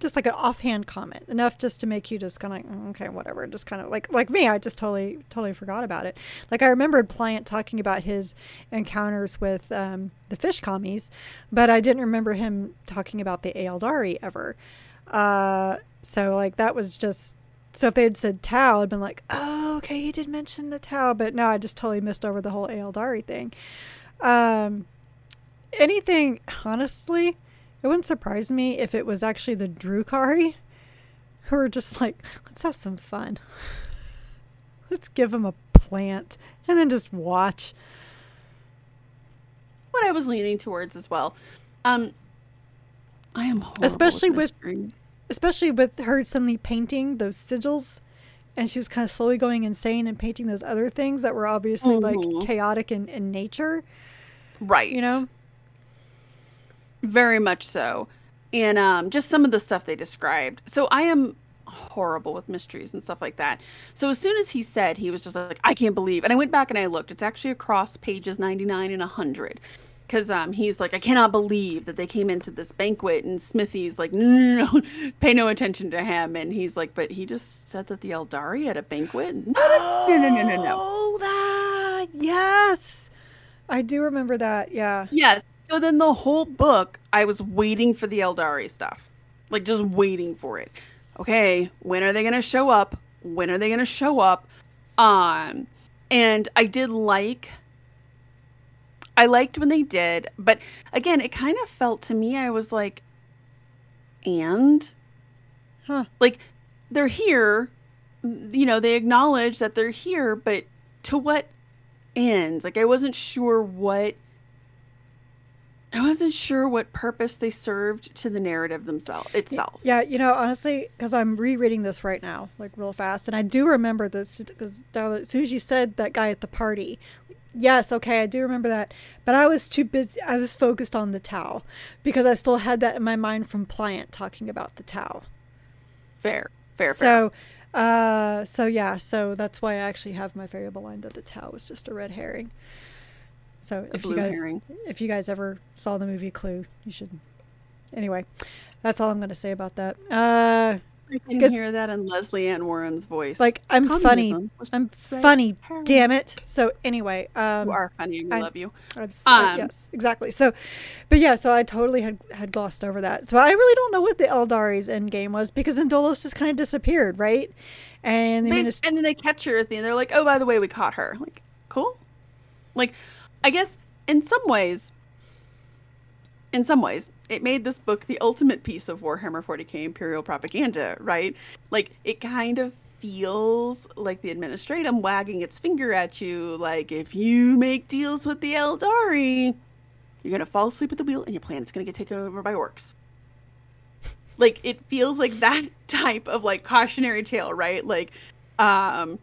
just like an offhand comment enough just to make you just kind of "Mm, okay whatever just kind of like like me I just totally totally forgot about it. Like I remembered Pliant talking about his encounters with um, the fish commies, but I didn't remember him talking about the Aeldari ever. Uh, so like that was just so if they had said Tau, I'd been like, oh, okay, he did mention the Tau, but no, I just totally missed over the whole Aeldari thing. Um, anything, honestly, it wouldn't surprise me if it was actually the Drukhari who were just like, let's have some fun. let's give them a plant and then just watch. what I was leaning towards as well. Um, I am Especially with- mysteries. Especially with her suddenly painting those sigils. And she was kind of slowly going insane and painting those other things that were obviously Mhm. like chaotic in, in nature, right. you know? Very much so, and um, just some of the stuff they described. So I am horrible with mysteries and stuff like that. So as soon as he said, he was just like, I can't believe. And I went back and I looked. It's actually across pages ninety nine and hundred. Because um, he's like, I cannot believe that they came into this banquet, and Smithy's like, no, no, no, no, pay no attention to him. And he's like, but he just said that the Eldari had a banquet. No, no, no, no, no, no. Oh, that yes, I do remember that. Yeah, Yes. So then the whole book, I was waiting for the Eldari stuff. Like just waiting for it. Okay, when are they gonna show up? When are they gonna show up? Um and I did like I liked when they did, but again, it kind of felt to me I was like and huh? like they're here you know they acknowledge that they're here but to what end like i wasn't sure what i wasn't sure what purpose they served to the narrative themselves itself Yeah, you know, honestly, because I'm rereading this right now, like real fast, and I do remember this because as soon as you said that guy at the party, yes, okay, I do remember that, but I was too busy. I was focused on the Tau because I still had that in my mind from Pliant talking about the Tau. fair fair fair So, uh, so yeah, so that's why I actually have my variable line that the Tau was just a red herring. So a if you guys herring if you guys ever saw the movie Clue, you should. Anyway, that's all I'm going to say about that. Uh, i can hear that in Lesley Ann Warren's voice like I'm funny. Communism was I'm funny. Damn it. So anyway, um, you are funny and we I- love you I'm so, Um, yes, exactly. So, but yeah, so I totally had had glossed over that. So I really don't know what the Eldari's end game was because then Dolos just kind of disappeared, right? And they and then they catch her at the end. They're like, "Oh, by the way, we caught her." Like, cool. Like, I guess in some ways, in some ways, it made this book the ultimate piece of Warhammer 40k Imperial propaganda, right? Like, it kind of feels like the Administratum wagging its finger at you. Like, if you make deals with the Eldari, you're gonna fall asleep at the wheel, and your planet's gonna get taken over by orcs like it feels like that type of like cautionary tale right like um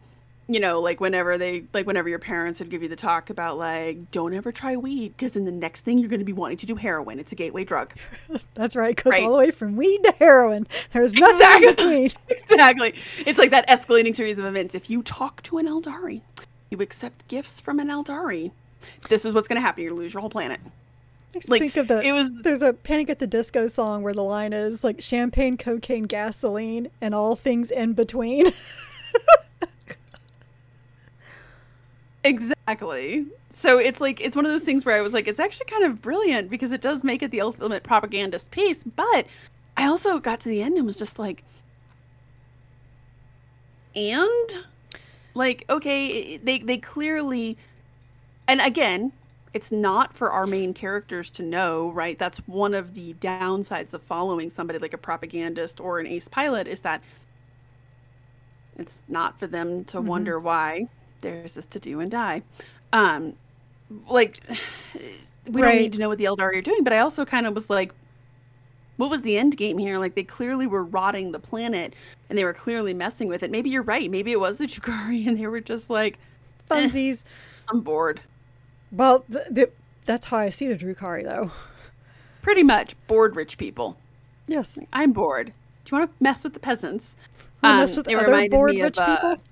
you know like whenever they like whenever your parents would give you the talk about like don't ever try weed because in the next thing you're going to be wanting to do heroin it's a gateway drug That's right. Goes Right. all the way from weed to heroin. There's nothing in between. exactly it's like that escalating series of events if you talk to an eldari you accept gifts from an eldari this is what's going to happen you're going to lose your whole planet Makes like think of the. it was There's a Panic at the Disco song where the line is like champagne, cocaine, gasoline, and all things in between. Exactly. So it's like it's one of those things where I was like, it's actually kind of brilliant because it does make it the ultimate propagandist piece. But I also got to the end and was just like, and like, okay, they they clearly, and again, it's not for our main characters to know, right? That's one of the downsides of following somebody like a propagandist or an ace pilot is that it's not for them to Mm-hmm. wonder why there's this to do and die. Um, like we don't need to know what the Eldari are doing, but I also kind of was like, what was the end game here? Like they clearly were rotting the planet and they were clearly messing with it. Maybe you're right. Maybe it was the Drukhari and they were just like, Funsies. I'm bored. well, th- th- that's how I see the Drukhari, though. Pretty much bored rich people. Yes. I'm bored. Do you want to mess with the peasants? Wanna mess Um, with it other bored rich of, uh, people?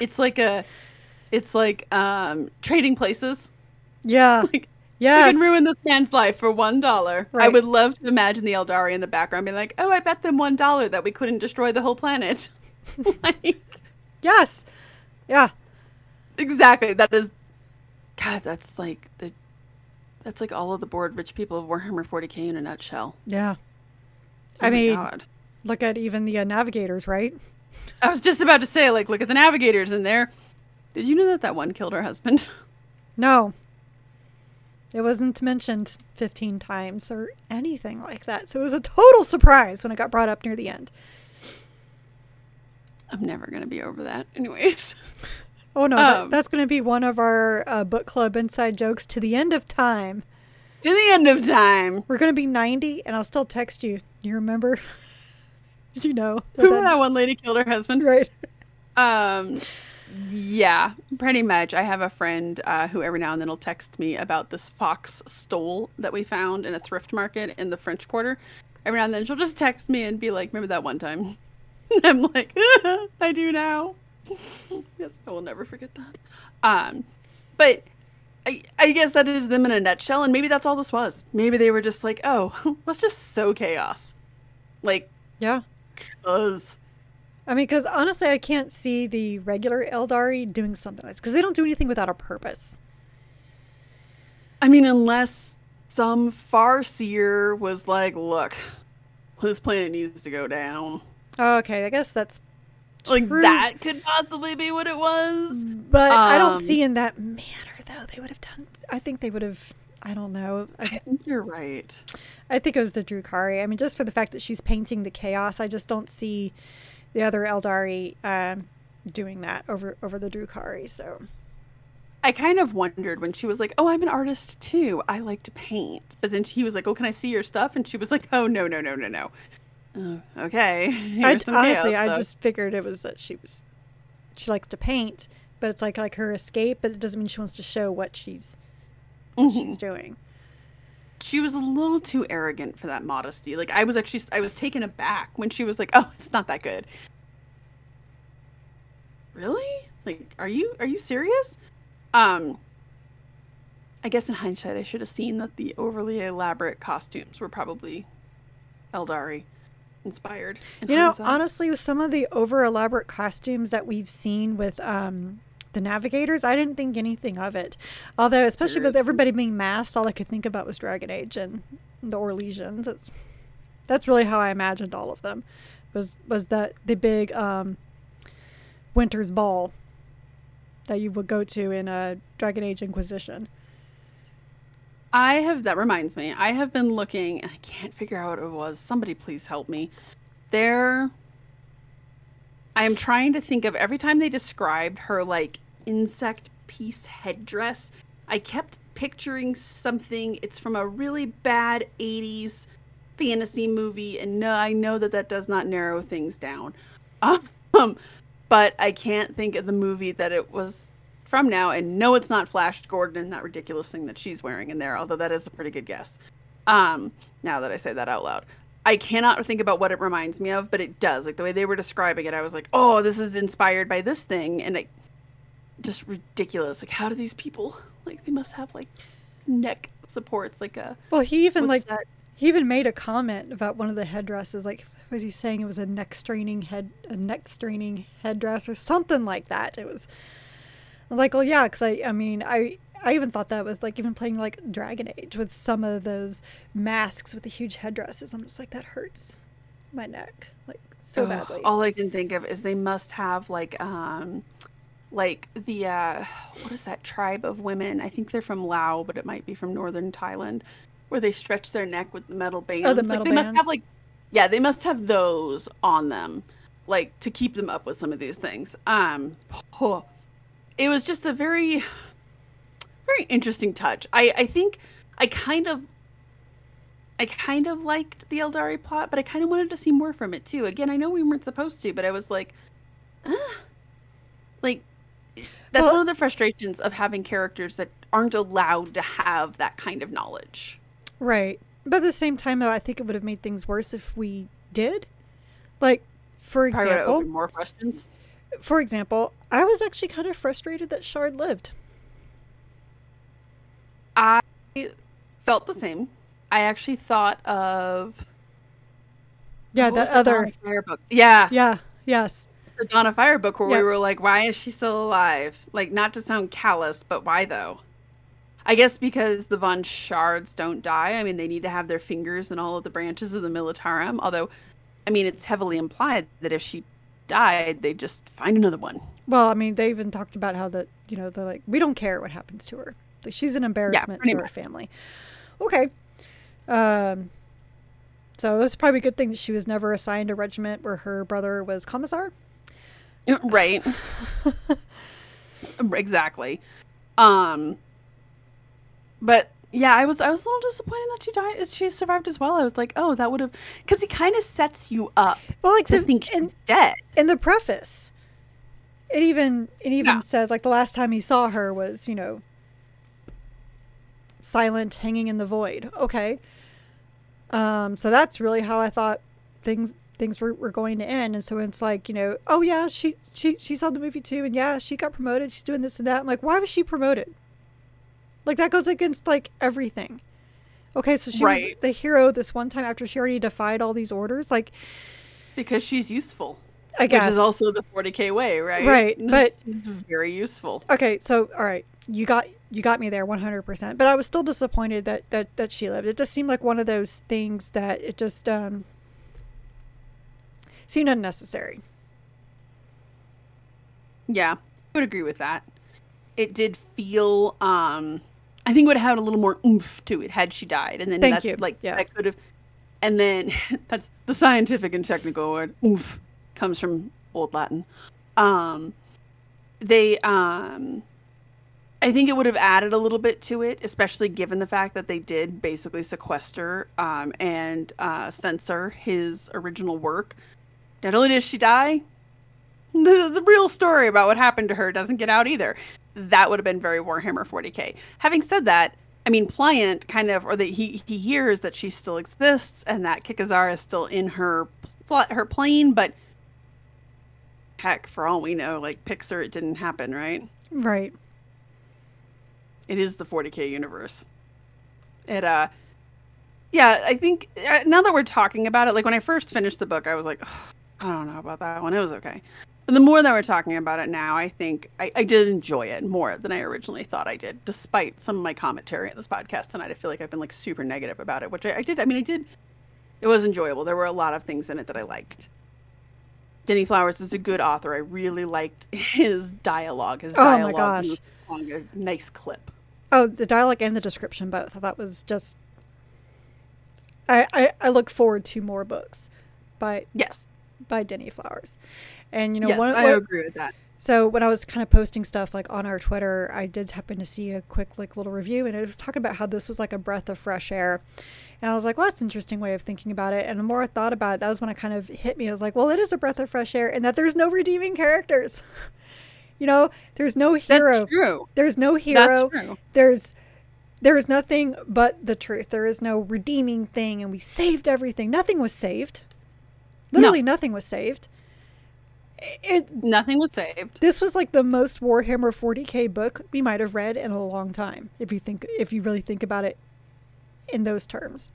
It's like a, it's like um, trading places. Yeah. Like yes. we can ruin this man's life for one dollar. I would love to imagine the Eldari in the background being like, "Oh, I bet them one dollar that we couldn't destroy the whole planet." like, Yes. Yeah. exactly. That is, God. That's like the, that's like all of the bored rich people of Warhammer 40k in a nutshell. Yeah. Oh I mean, God. look at even the uh, navigators, right? I was just about to say, like, look at the navigators in there. Did you know that that one killed her husband? No. It wasn't mentioned 15 times or anything like that. So it was a total surprise when it got brought up near the end. I'm never gonna be over that. Anyways, Oh, no. that- Um, that's going to be one of our uh, book club inside jokes to the end of time. to the end of time. We're going to be 90, and I'll still text you. You remember? Did you know? that that- one lady killed her husband? Right. Um, yeah, pretty much. I have a friend uh, who every now and then will text me about this fox stole that we found in a thrift market in the French Quarter. Every now and then she'll just text me and be like, "Remember that one time?" I'm like, "I do now." yes, I will never forget that. Um, but I, I guess that is them in a nutshell, and maybe that's all this was. Maybe they were just like, "Oh, let's just sow chaos," like, Yeah. Cause I mean, because honestly, I can't see the regular Eldari doing something like this because they don't do anything without a purpose. I mean, unless some farseer was like, look, this planet needs to go down. Oh, okay, I guess that's Like, true. that could possibly be what it was. But I don't Um, see in that manner, though. They would have done. I think they would have. I don't know. I I, think you're right. I think it was the Drukhari. I mean, just for the fact that she's painting the chaos, I just don't see the other Eldari um, doing that over over the Drukhari. So I kind of wondered when she was like, oh, I'm an artist too. I like to paint. But then he was like, oh, can I see your stuff? And she was like, oh, no, no, no, no, no. Uh, okay. I, honestly, I just figured it was that she was she likes to paint, but it's like like her escape. But it doesn't mean she wants to show what she's what Mhm. she's doing. she was a little too arrogant for that modesty. Like I was actually I was taken aback when she was like, "Oh, it's not that good." Really? Like are you are you serious? Um I guess in hindsight I should have seen that the overly elaborate costumes were probably Eldari inspired. in You know, hindsight. honestly, with some of the over elaborate costumes that we've seen with um, the navigators, I didn't think anything of it. Although, especially with everybody being masked, all I could think about was Dragon Age and the Orlesians. That's that's really how I imagined all of them. Was was that the big um, Winter's Ball that you would go to in a Dragon Age Inquisition? I have that reminds me. I have been looking and I can't figure out what it was. Somebody please help me. There I am trying to think of every time they described her like insect piece headdress, I kept picturing something it's from a really bad 80s fantasy movie and no I know that that does not narrow things down. Um but I can't think of the movie that it was from now, and no, it's not Flash Gordon and that ridiculous thing that she's wearing in there, although that is a pretty good guess. Um, now that I say that out loud, I cannot think about what it reminds me of, but it does. Like the way they were describing it, I was like, oh, this is inspired by this thing, and it just ridiculous. Like, how do these people like? They must have like neck supports, like a Well, he even like that? He even made a comment about one of the headdresses. Like, was he saying it was a neck straining head, a neck straining headdress or something like that? It was like, well, yeah, because I, I mean, I, I even thought that was like even playing like Dragon Age with some of those masks with the huge headdresses. I'm just like, that hurts my neck like so Ugh, badly. All I can think of is they must have like um like the uh what is that tribe of women? I think they're from Laos, but it might be from northern Thailand, where they stretch their neck with metal bands. Oh, the like metal they must have like yeah, they must have those on them, like to keep them up with some of these things. Um, it was just a very, very interesting touch. I I think I kind of. I kind of liked the Eldari plot, but I kind of wanted to see more from it too. Again, I know we weren't supposed to, but I was like, ah. like that's Well- one of the frustrations of having characters that aren't allowed to have that kind of knowledge. Right. But at the same time, though, I think it would have made things worse if we did. Like, for Probably would have example, more questions. for example, I was actually kind of frustrated that Shard lived. I felt the same. I actually thought of Yeah, that other. Book. Yeah, Yeah. Yes. The Dawn of Fire book where Yeah. we were like, why is she still alive? Like, not to sound callous, but why though? I guess because the Von Shards don't die. I mean, they need to have their fingers in all of the branches of the Militarum. Although, I mean, it's heavily implied that if she died, they'd just find another one. Well, I mean, they even talked about how that you know they're like, we don't care what happens to her. Like, she's an embarrassment pretty to her family. Okay. Um. So it's probably a good thing that she was never assigned a regiment where her brother was commissar. Right. exactly. Um but yeah, I was I was a little disappointed that she died she survived as well. I was like, "Oh, that would have cuz he kind of sets you up Well, like to the, think in, she's dead." in the preface, it even it even Yeah. says like the last time he saw her was you know silent, hanging in the void. Okay. Um. So that's really how I thought things things were, were going to end. And so it's like you know, oh yeah, she she she saw the movie too, and yeah, she got promoted. She's doing this and that. I'm like, why was she promoted? Like that goes against like everything. Okay, so she was the hero this one time after she already defied all these orders. Like, Because she's useful. I guess Which is also the 40k way, right? Right, but- she's very useful. Okay, so all right, you got you got me there 100%. But I was still disappointed that that that she lived. It just seemed like one of those things that it just um seemed unnecessary. Yeah, I would agree with that. It did feel um I think it would have had a little more oomph to it had she died. And then Thank that's you. like Yeah. that could have and then that's the scientific and technical word oomph comes from old Latin. Um they um I think it would have added a little bit to it, especially given the fact that they did basically sequester um, and uh, censor his original work. Not only does she die, the, the real story about what happened to her doesn't get out either. That would have been very Warhammer 40k. Having said that, I mean, Pliant kind of, or that he he hears that she still exists and that Kikazar is still in her her plane, but heck, for all we know, like Pixar, it didn't happen, right? Right. It is the 40k universe. It uh yeah, I think uh, now that we're talking about it, like when I first finished the book, I was like, "Ugh, I don't know about that one. It was okay. But the more that we're talking about it now, I think I, I did enjoy it more than I originally thought I did, despite some of my commentary in this podcast tonight. I feel like I've been like super negative about it, which I, I did. I mean, I did. It was enjoyable. There were a lot of things in it that I liked. Denny Flowers is a good author. I really liked his dialogue. His Oh my dialogue gosh. on a nice clip. Oh, the dialogue and the description both. I thought was just. I, I, I look forward to more books but Yes. By Denny Flowers, and you know yes, one I one- agree with that. So when I was kind of posting stuff like on our Twitter, I did happen to see a quick like little review, and it was talking about how this was like a breath of fresh air. And I was like, well, that's an interesting way of thinking about it. And the more I thought about it, that was when it kind of hit me. I was like, well, it is a breath of fresh air, and that there's no redeeming characters. You know, there's no hero. That's true. There's no hero. That's true. There's there is nothing but the truth. There is no redeeming thing, and we saved everything. Nothing was saved. Literally, nothing was saved. It, Nothing was saved. this was like the most Warhammer 40k book we might have read in a long time. If you think, if you really think about it in those terms.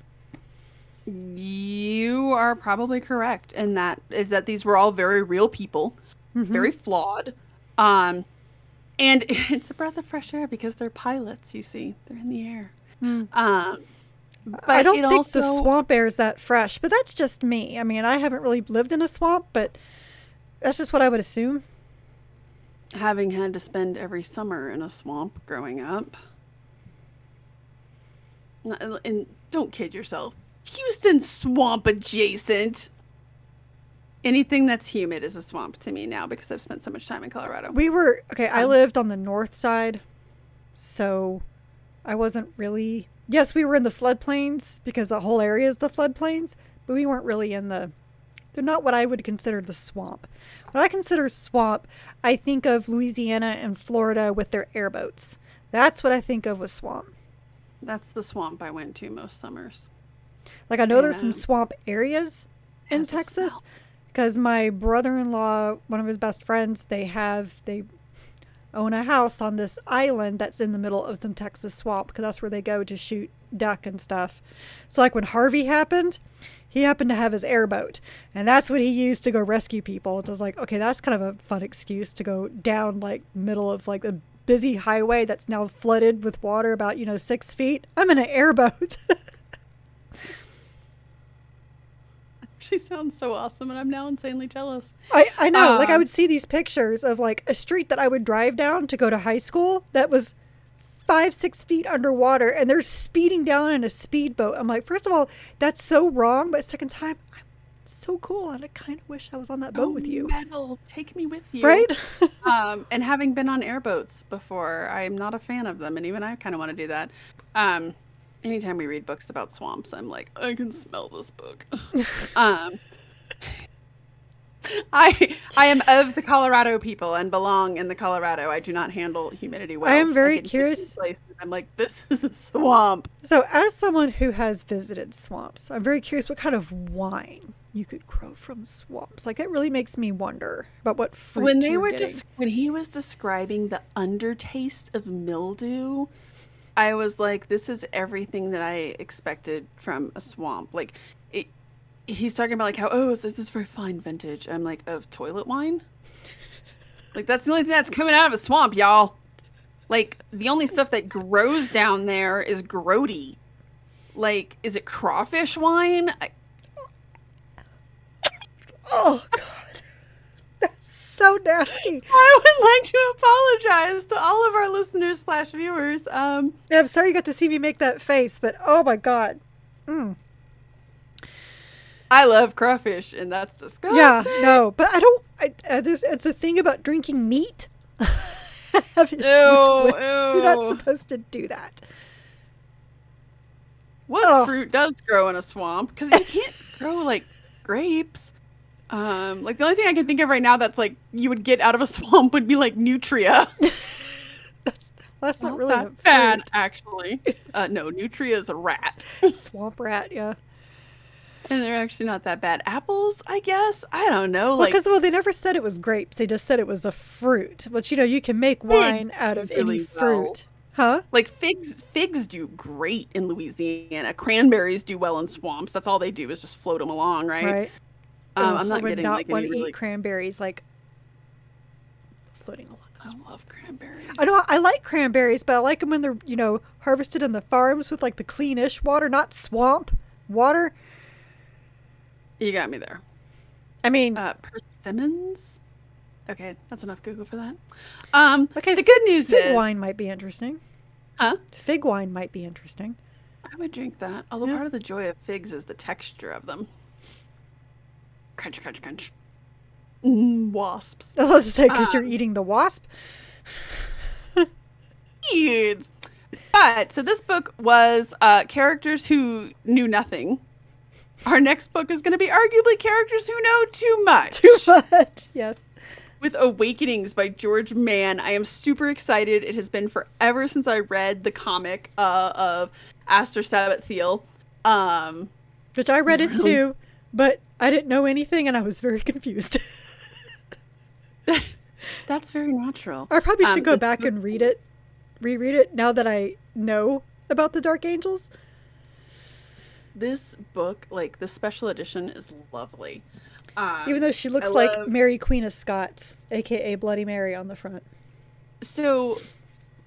You are probably correct, and that is that these were all very real people, Mm-hmm. very flawed. Um, and it's a breath of fresh air because they're pilots. You see, they're in the air. Um, but I don't think also, the swamp air is that fresh, but that's just me. I mean, I haven't really lived in a swamp, but that's just what I would assume. having had to spend every summer in a swamp growing up. And don't kid yourself. Houston swamp adjacent. Anything that's humid is a swamp to me now because I've spent so much time in Colorado. We were okay. I Um, lived on the north side, so I wasn't really. Yes, we were in the floodplains because the whole area is the floodplains, but we weren't really in the. They're not what I would consider the swamp. When I consider swamp, I think of Louisiana and Florida with their airboats. That's what I think of with swamp. That's the swamp I went to most summers. Like I know there's some um, swamp areas in Texas because my brother-in-law, one of his best friends, they have they own a house on this island that's in the middle of some Texas swamp because that's where they go to shoot duck and stuff. So like when Harvey happened, he happened to have his airboat, and that's what he used to go rescue people. It was like, okay, that's kind of a fun excuse to go down like middle of like a busy highway that's now flooded with water about you know six feet. I'm in an airboat. She sounds so awesome, and I'm now insanely jealous. I, I know. like I Um, would see these pictures of like a street that I would drive down to go to high school that was five, six feet underwater and they're speeding down in a speedboat. I'm like, first of all, that's so wrong, but second time, I'm so cool and I kind of wish I was on that boat with you. Metal, take me with you. Right? um, and having been on airboats before, I'm not a fan of them, and even I kind of want to do that. Um, anytime we read books about swamps, I'm like, I can smell this book. um, I I am of the Colorado people and belong in the Colorado. I do not handle humidity well. I am very to curious- I'm like, this is a swamp. so, as someone who has visited swamps, I'm very curious what kind of wine you could grow from swamps. Like, it really makes me wonder about what fruit when they were just when he was describing the undertaste of mildew i was like this is everything that i expected from a swamp. Like it he's talking about like how oh this is very fine vintage. I'm like of toilet wine? Like that's the only thing that's coming out of a swamp y'all. Like the only stuff that grows down there is grody. Like is it crawfish wine? I, Oh, God. So nasty. I would like to apologize to all of our listeners slash viewers. Um, Yeah, I'm sorry you got to see me make that face, but oh my god. Mm. I love crawfish, and that's disgusting. Yeah, no, but I don't. I, uh, there's, it's a thing about drinking meat. I have issues Ew, with. You're not supposed to do that. What Ugh. fruit does grow in a swamp? Because you can't grow like grapes. Um, like the only thing I can think of right now that's like you would get out of a swamp would be like nutria. That's that's not Not really that bad, fruit. actually. Uh, no, nutria is a rat, Swamp rat, yeah. and they're actually not that bad. Apples, I guess. I don't know. Well, Like because well, they never said it was grapes. They just said it was a fruit. But you know, you can make wine out of really any well. fruit, huh? like figs figs do great in louisiana cranberries do well in swamps that's all they do is just float them along right, Right. Um, i'm not would getting not like want to really eat cranberries like floating along. i love cranberries I know I like cranberries, but I like them when they're you know harvested in the farms with like the cleanish water, not swamp water. you got me there I mean, uh persimmons okay that's enough google for that um okay, the good news fig is wine might be interesting. huh Fig wine might be interesting. i would drink that although Yeah. part of the joy of figs is the texture of them crunch crunch crunch mm, wasps I was about to say because you're Um, eating the wasp. Kids. But so this book was uh, characters who knew nothing. Our next book is going to be arguably characters who know too much. Too much. Yes. With Awakenings by George Mann. I am super excited. It has been forever since I read the comic uh, of Aster Sabathiel. Um, Which I read it too, but I didn't know anything and I was very confused. that's very natural. I probably should Um, go back and read it, reread it now that I know about the Dark Angels. This book, like the special edition, is lovely. Um, Even though she looks like Mary Queen of Scots, aka Bloody Mary, on the front. so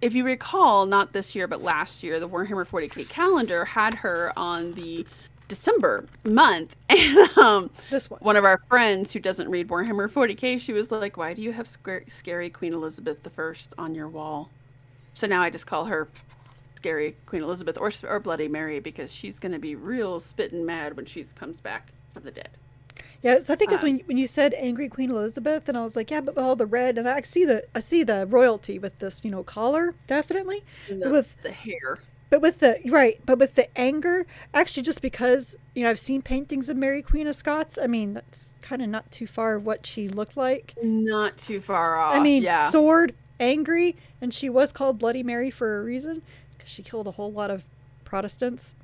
if you recall, not this year but last year, the Warhammer 40k calendar had her on the December month, and um, This one. one of our friends who doesn't read Warhammer 40k, she was like, "Why do you have scary, scary Queen Elizabeth I on your wall?" So now I just call her scary Queen Elizabeth or or Bloody Mary because she's gonna be real spitting mad when she comes back from the dead. Yeah, so I think it's Um, when when you said angry Queen Elizabeth, and I was like, yeah, but all the red, and I see the I see the royalty with this, you know, collar definitely, the, with the hair. But with the right, but with the anger, actually, just because you know I've seen paintings of Mary Queen of Scots. I mean, that's kind of not too far what she looked like. Not too far off. I mean, yeah. sword, angry, and she was called Bloody Mary for a reason because she killed a whole lot of Protestants.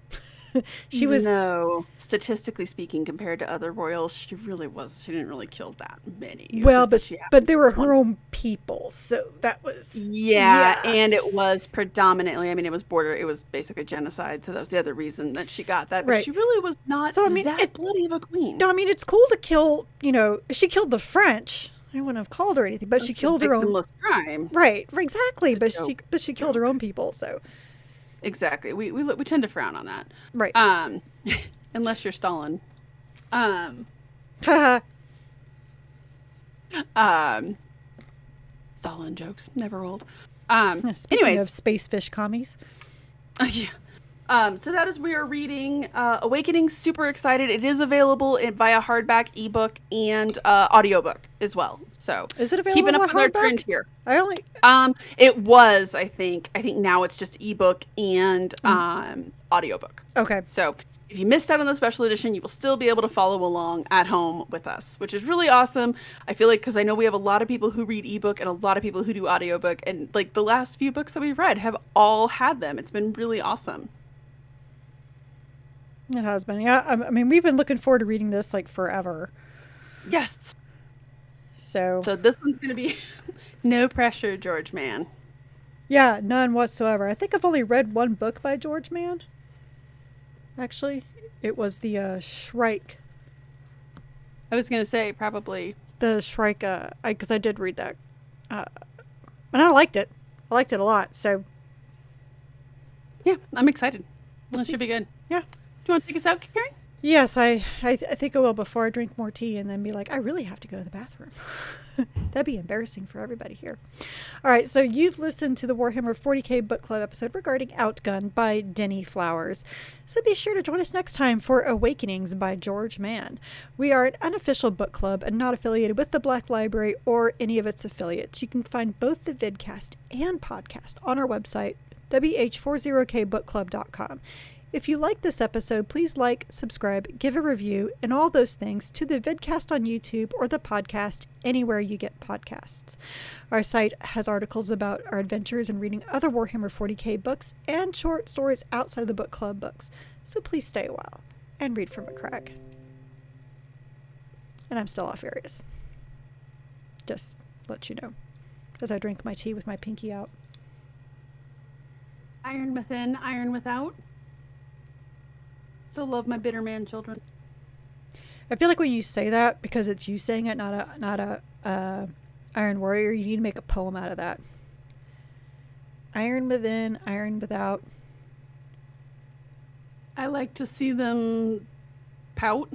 she was no, statistically speaking, compared to other royals, she really was. She didn't really kill that many. Well, but she but they were this one. her own people, so that was Yeah, Yeah. and it was predominantly. I mean, it was border. It was basically genocide. So that was the other reason that she got that. But Right. she really was not So, I mean, that it- bloody of a queen. No, I mean it's cool to kill. You know, she killed the French. I wouldn't have called her anything, but she killed her own. crime. Right, exactly. But she but she killed her own people. So Exactly. We we we tend to frown on that. right. Um, unless you're Stalin. Um, um, Stalin jokes never old. Um, Speaking anyways, of space fish commies, yeah. Um, so that is we are reading uh, Awakening. Super excited! It is available in, via hardback, ebook, and uh, audiobook as well. So Is it available? keeping up with our trend here. I only Um, it was, I think. I think now it's just ebook and um, audiobook. okay. So if you missed out on the special edition, you will still be able to follow along at home with us, which is really awesome. I feel like because I know we have a lot of people who read ebook and a lot of people who do audiobook, and like the last few books that we've read have all had them. It's been really awesome. It has been. Yeah, I I mean we've been looking forward to reading this like forever. Yes. So, So this one's gonna be no pressure, George Mann. yeah, none whatsoever. I think I've only read one book by George Mann. Actually, it was the uh, Shrike. I was gonna say probably. The Shrike. Uh, I because I did read that, uh, and I liked it. I liked it a lot. So Yeah, I'm excited. We'll That see. should be good. yeah. Do you want to take us out, Carrie? Yes, I, I, th- I think I will before I drink more tea and then be like, I really have to go to the bathroom. That'd be embarrassing for everybody here. All right, so you've listened to the Warhammer 40k book club episode regarding Outgunned by Denny Flowers. So be sure to join us next time for Awakenings by George Mann. We are an unofficial book club and not affiliated with the Black Library or any of its affiliates. You can find both the vidcast and podcast on our website, wh40kbookclub.com. If you like this episode, please like, subscribe, give a review, and all those things to the vidcast on YouTube or the podcast anywhere you get podcasts. Our site has articles about our adventures in reading other Warhammer 40k books and short stories outside of the book club books. So please stay a while and read from a crack. And I'm still off areas. Just let you know. As I drink my tea with my pinky out. Iron within, iron without. Still love my bitter man children. I feel like when you say that, because it's you saying it, not a not a uh, Iron Warrior, you need to make a poem out of that. Iron within, iron without. I like to see them pout,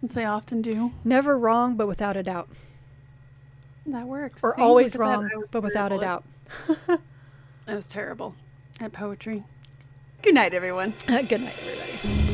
since they often do. Never wrong, but without a doubt. That works. Or See, always that. wrong, but without a doubt. at- I was terrible at poetry. Good night, everyone. Good night, everybody.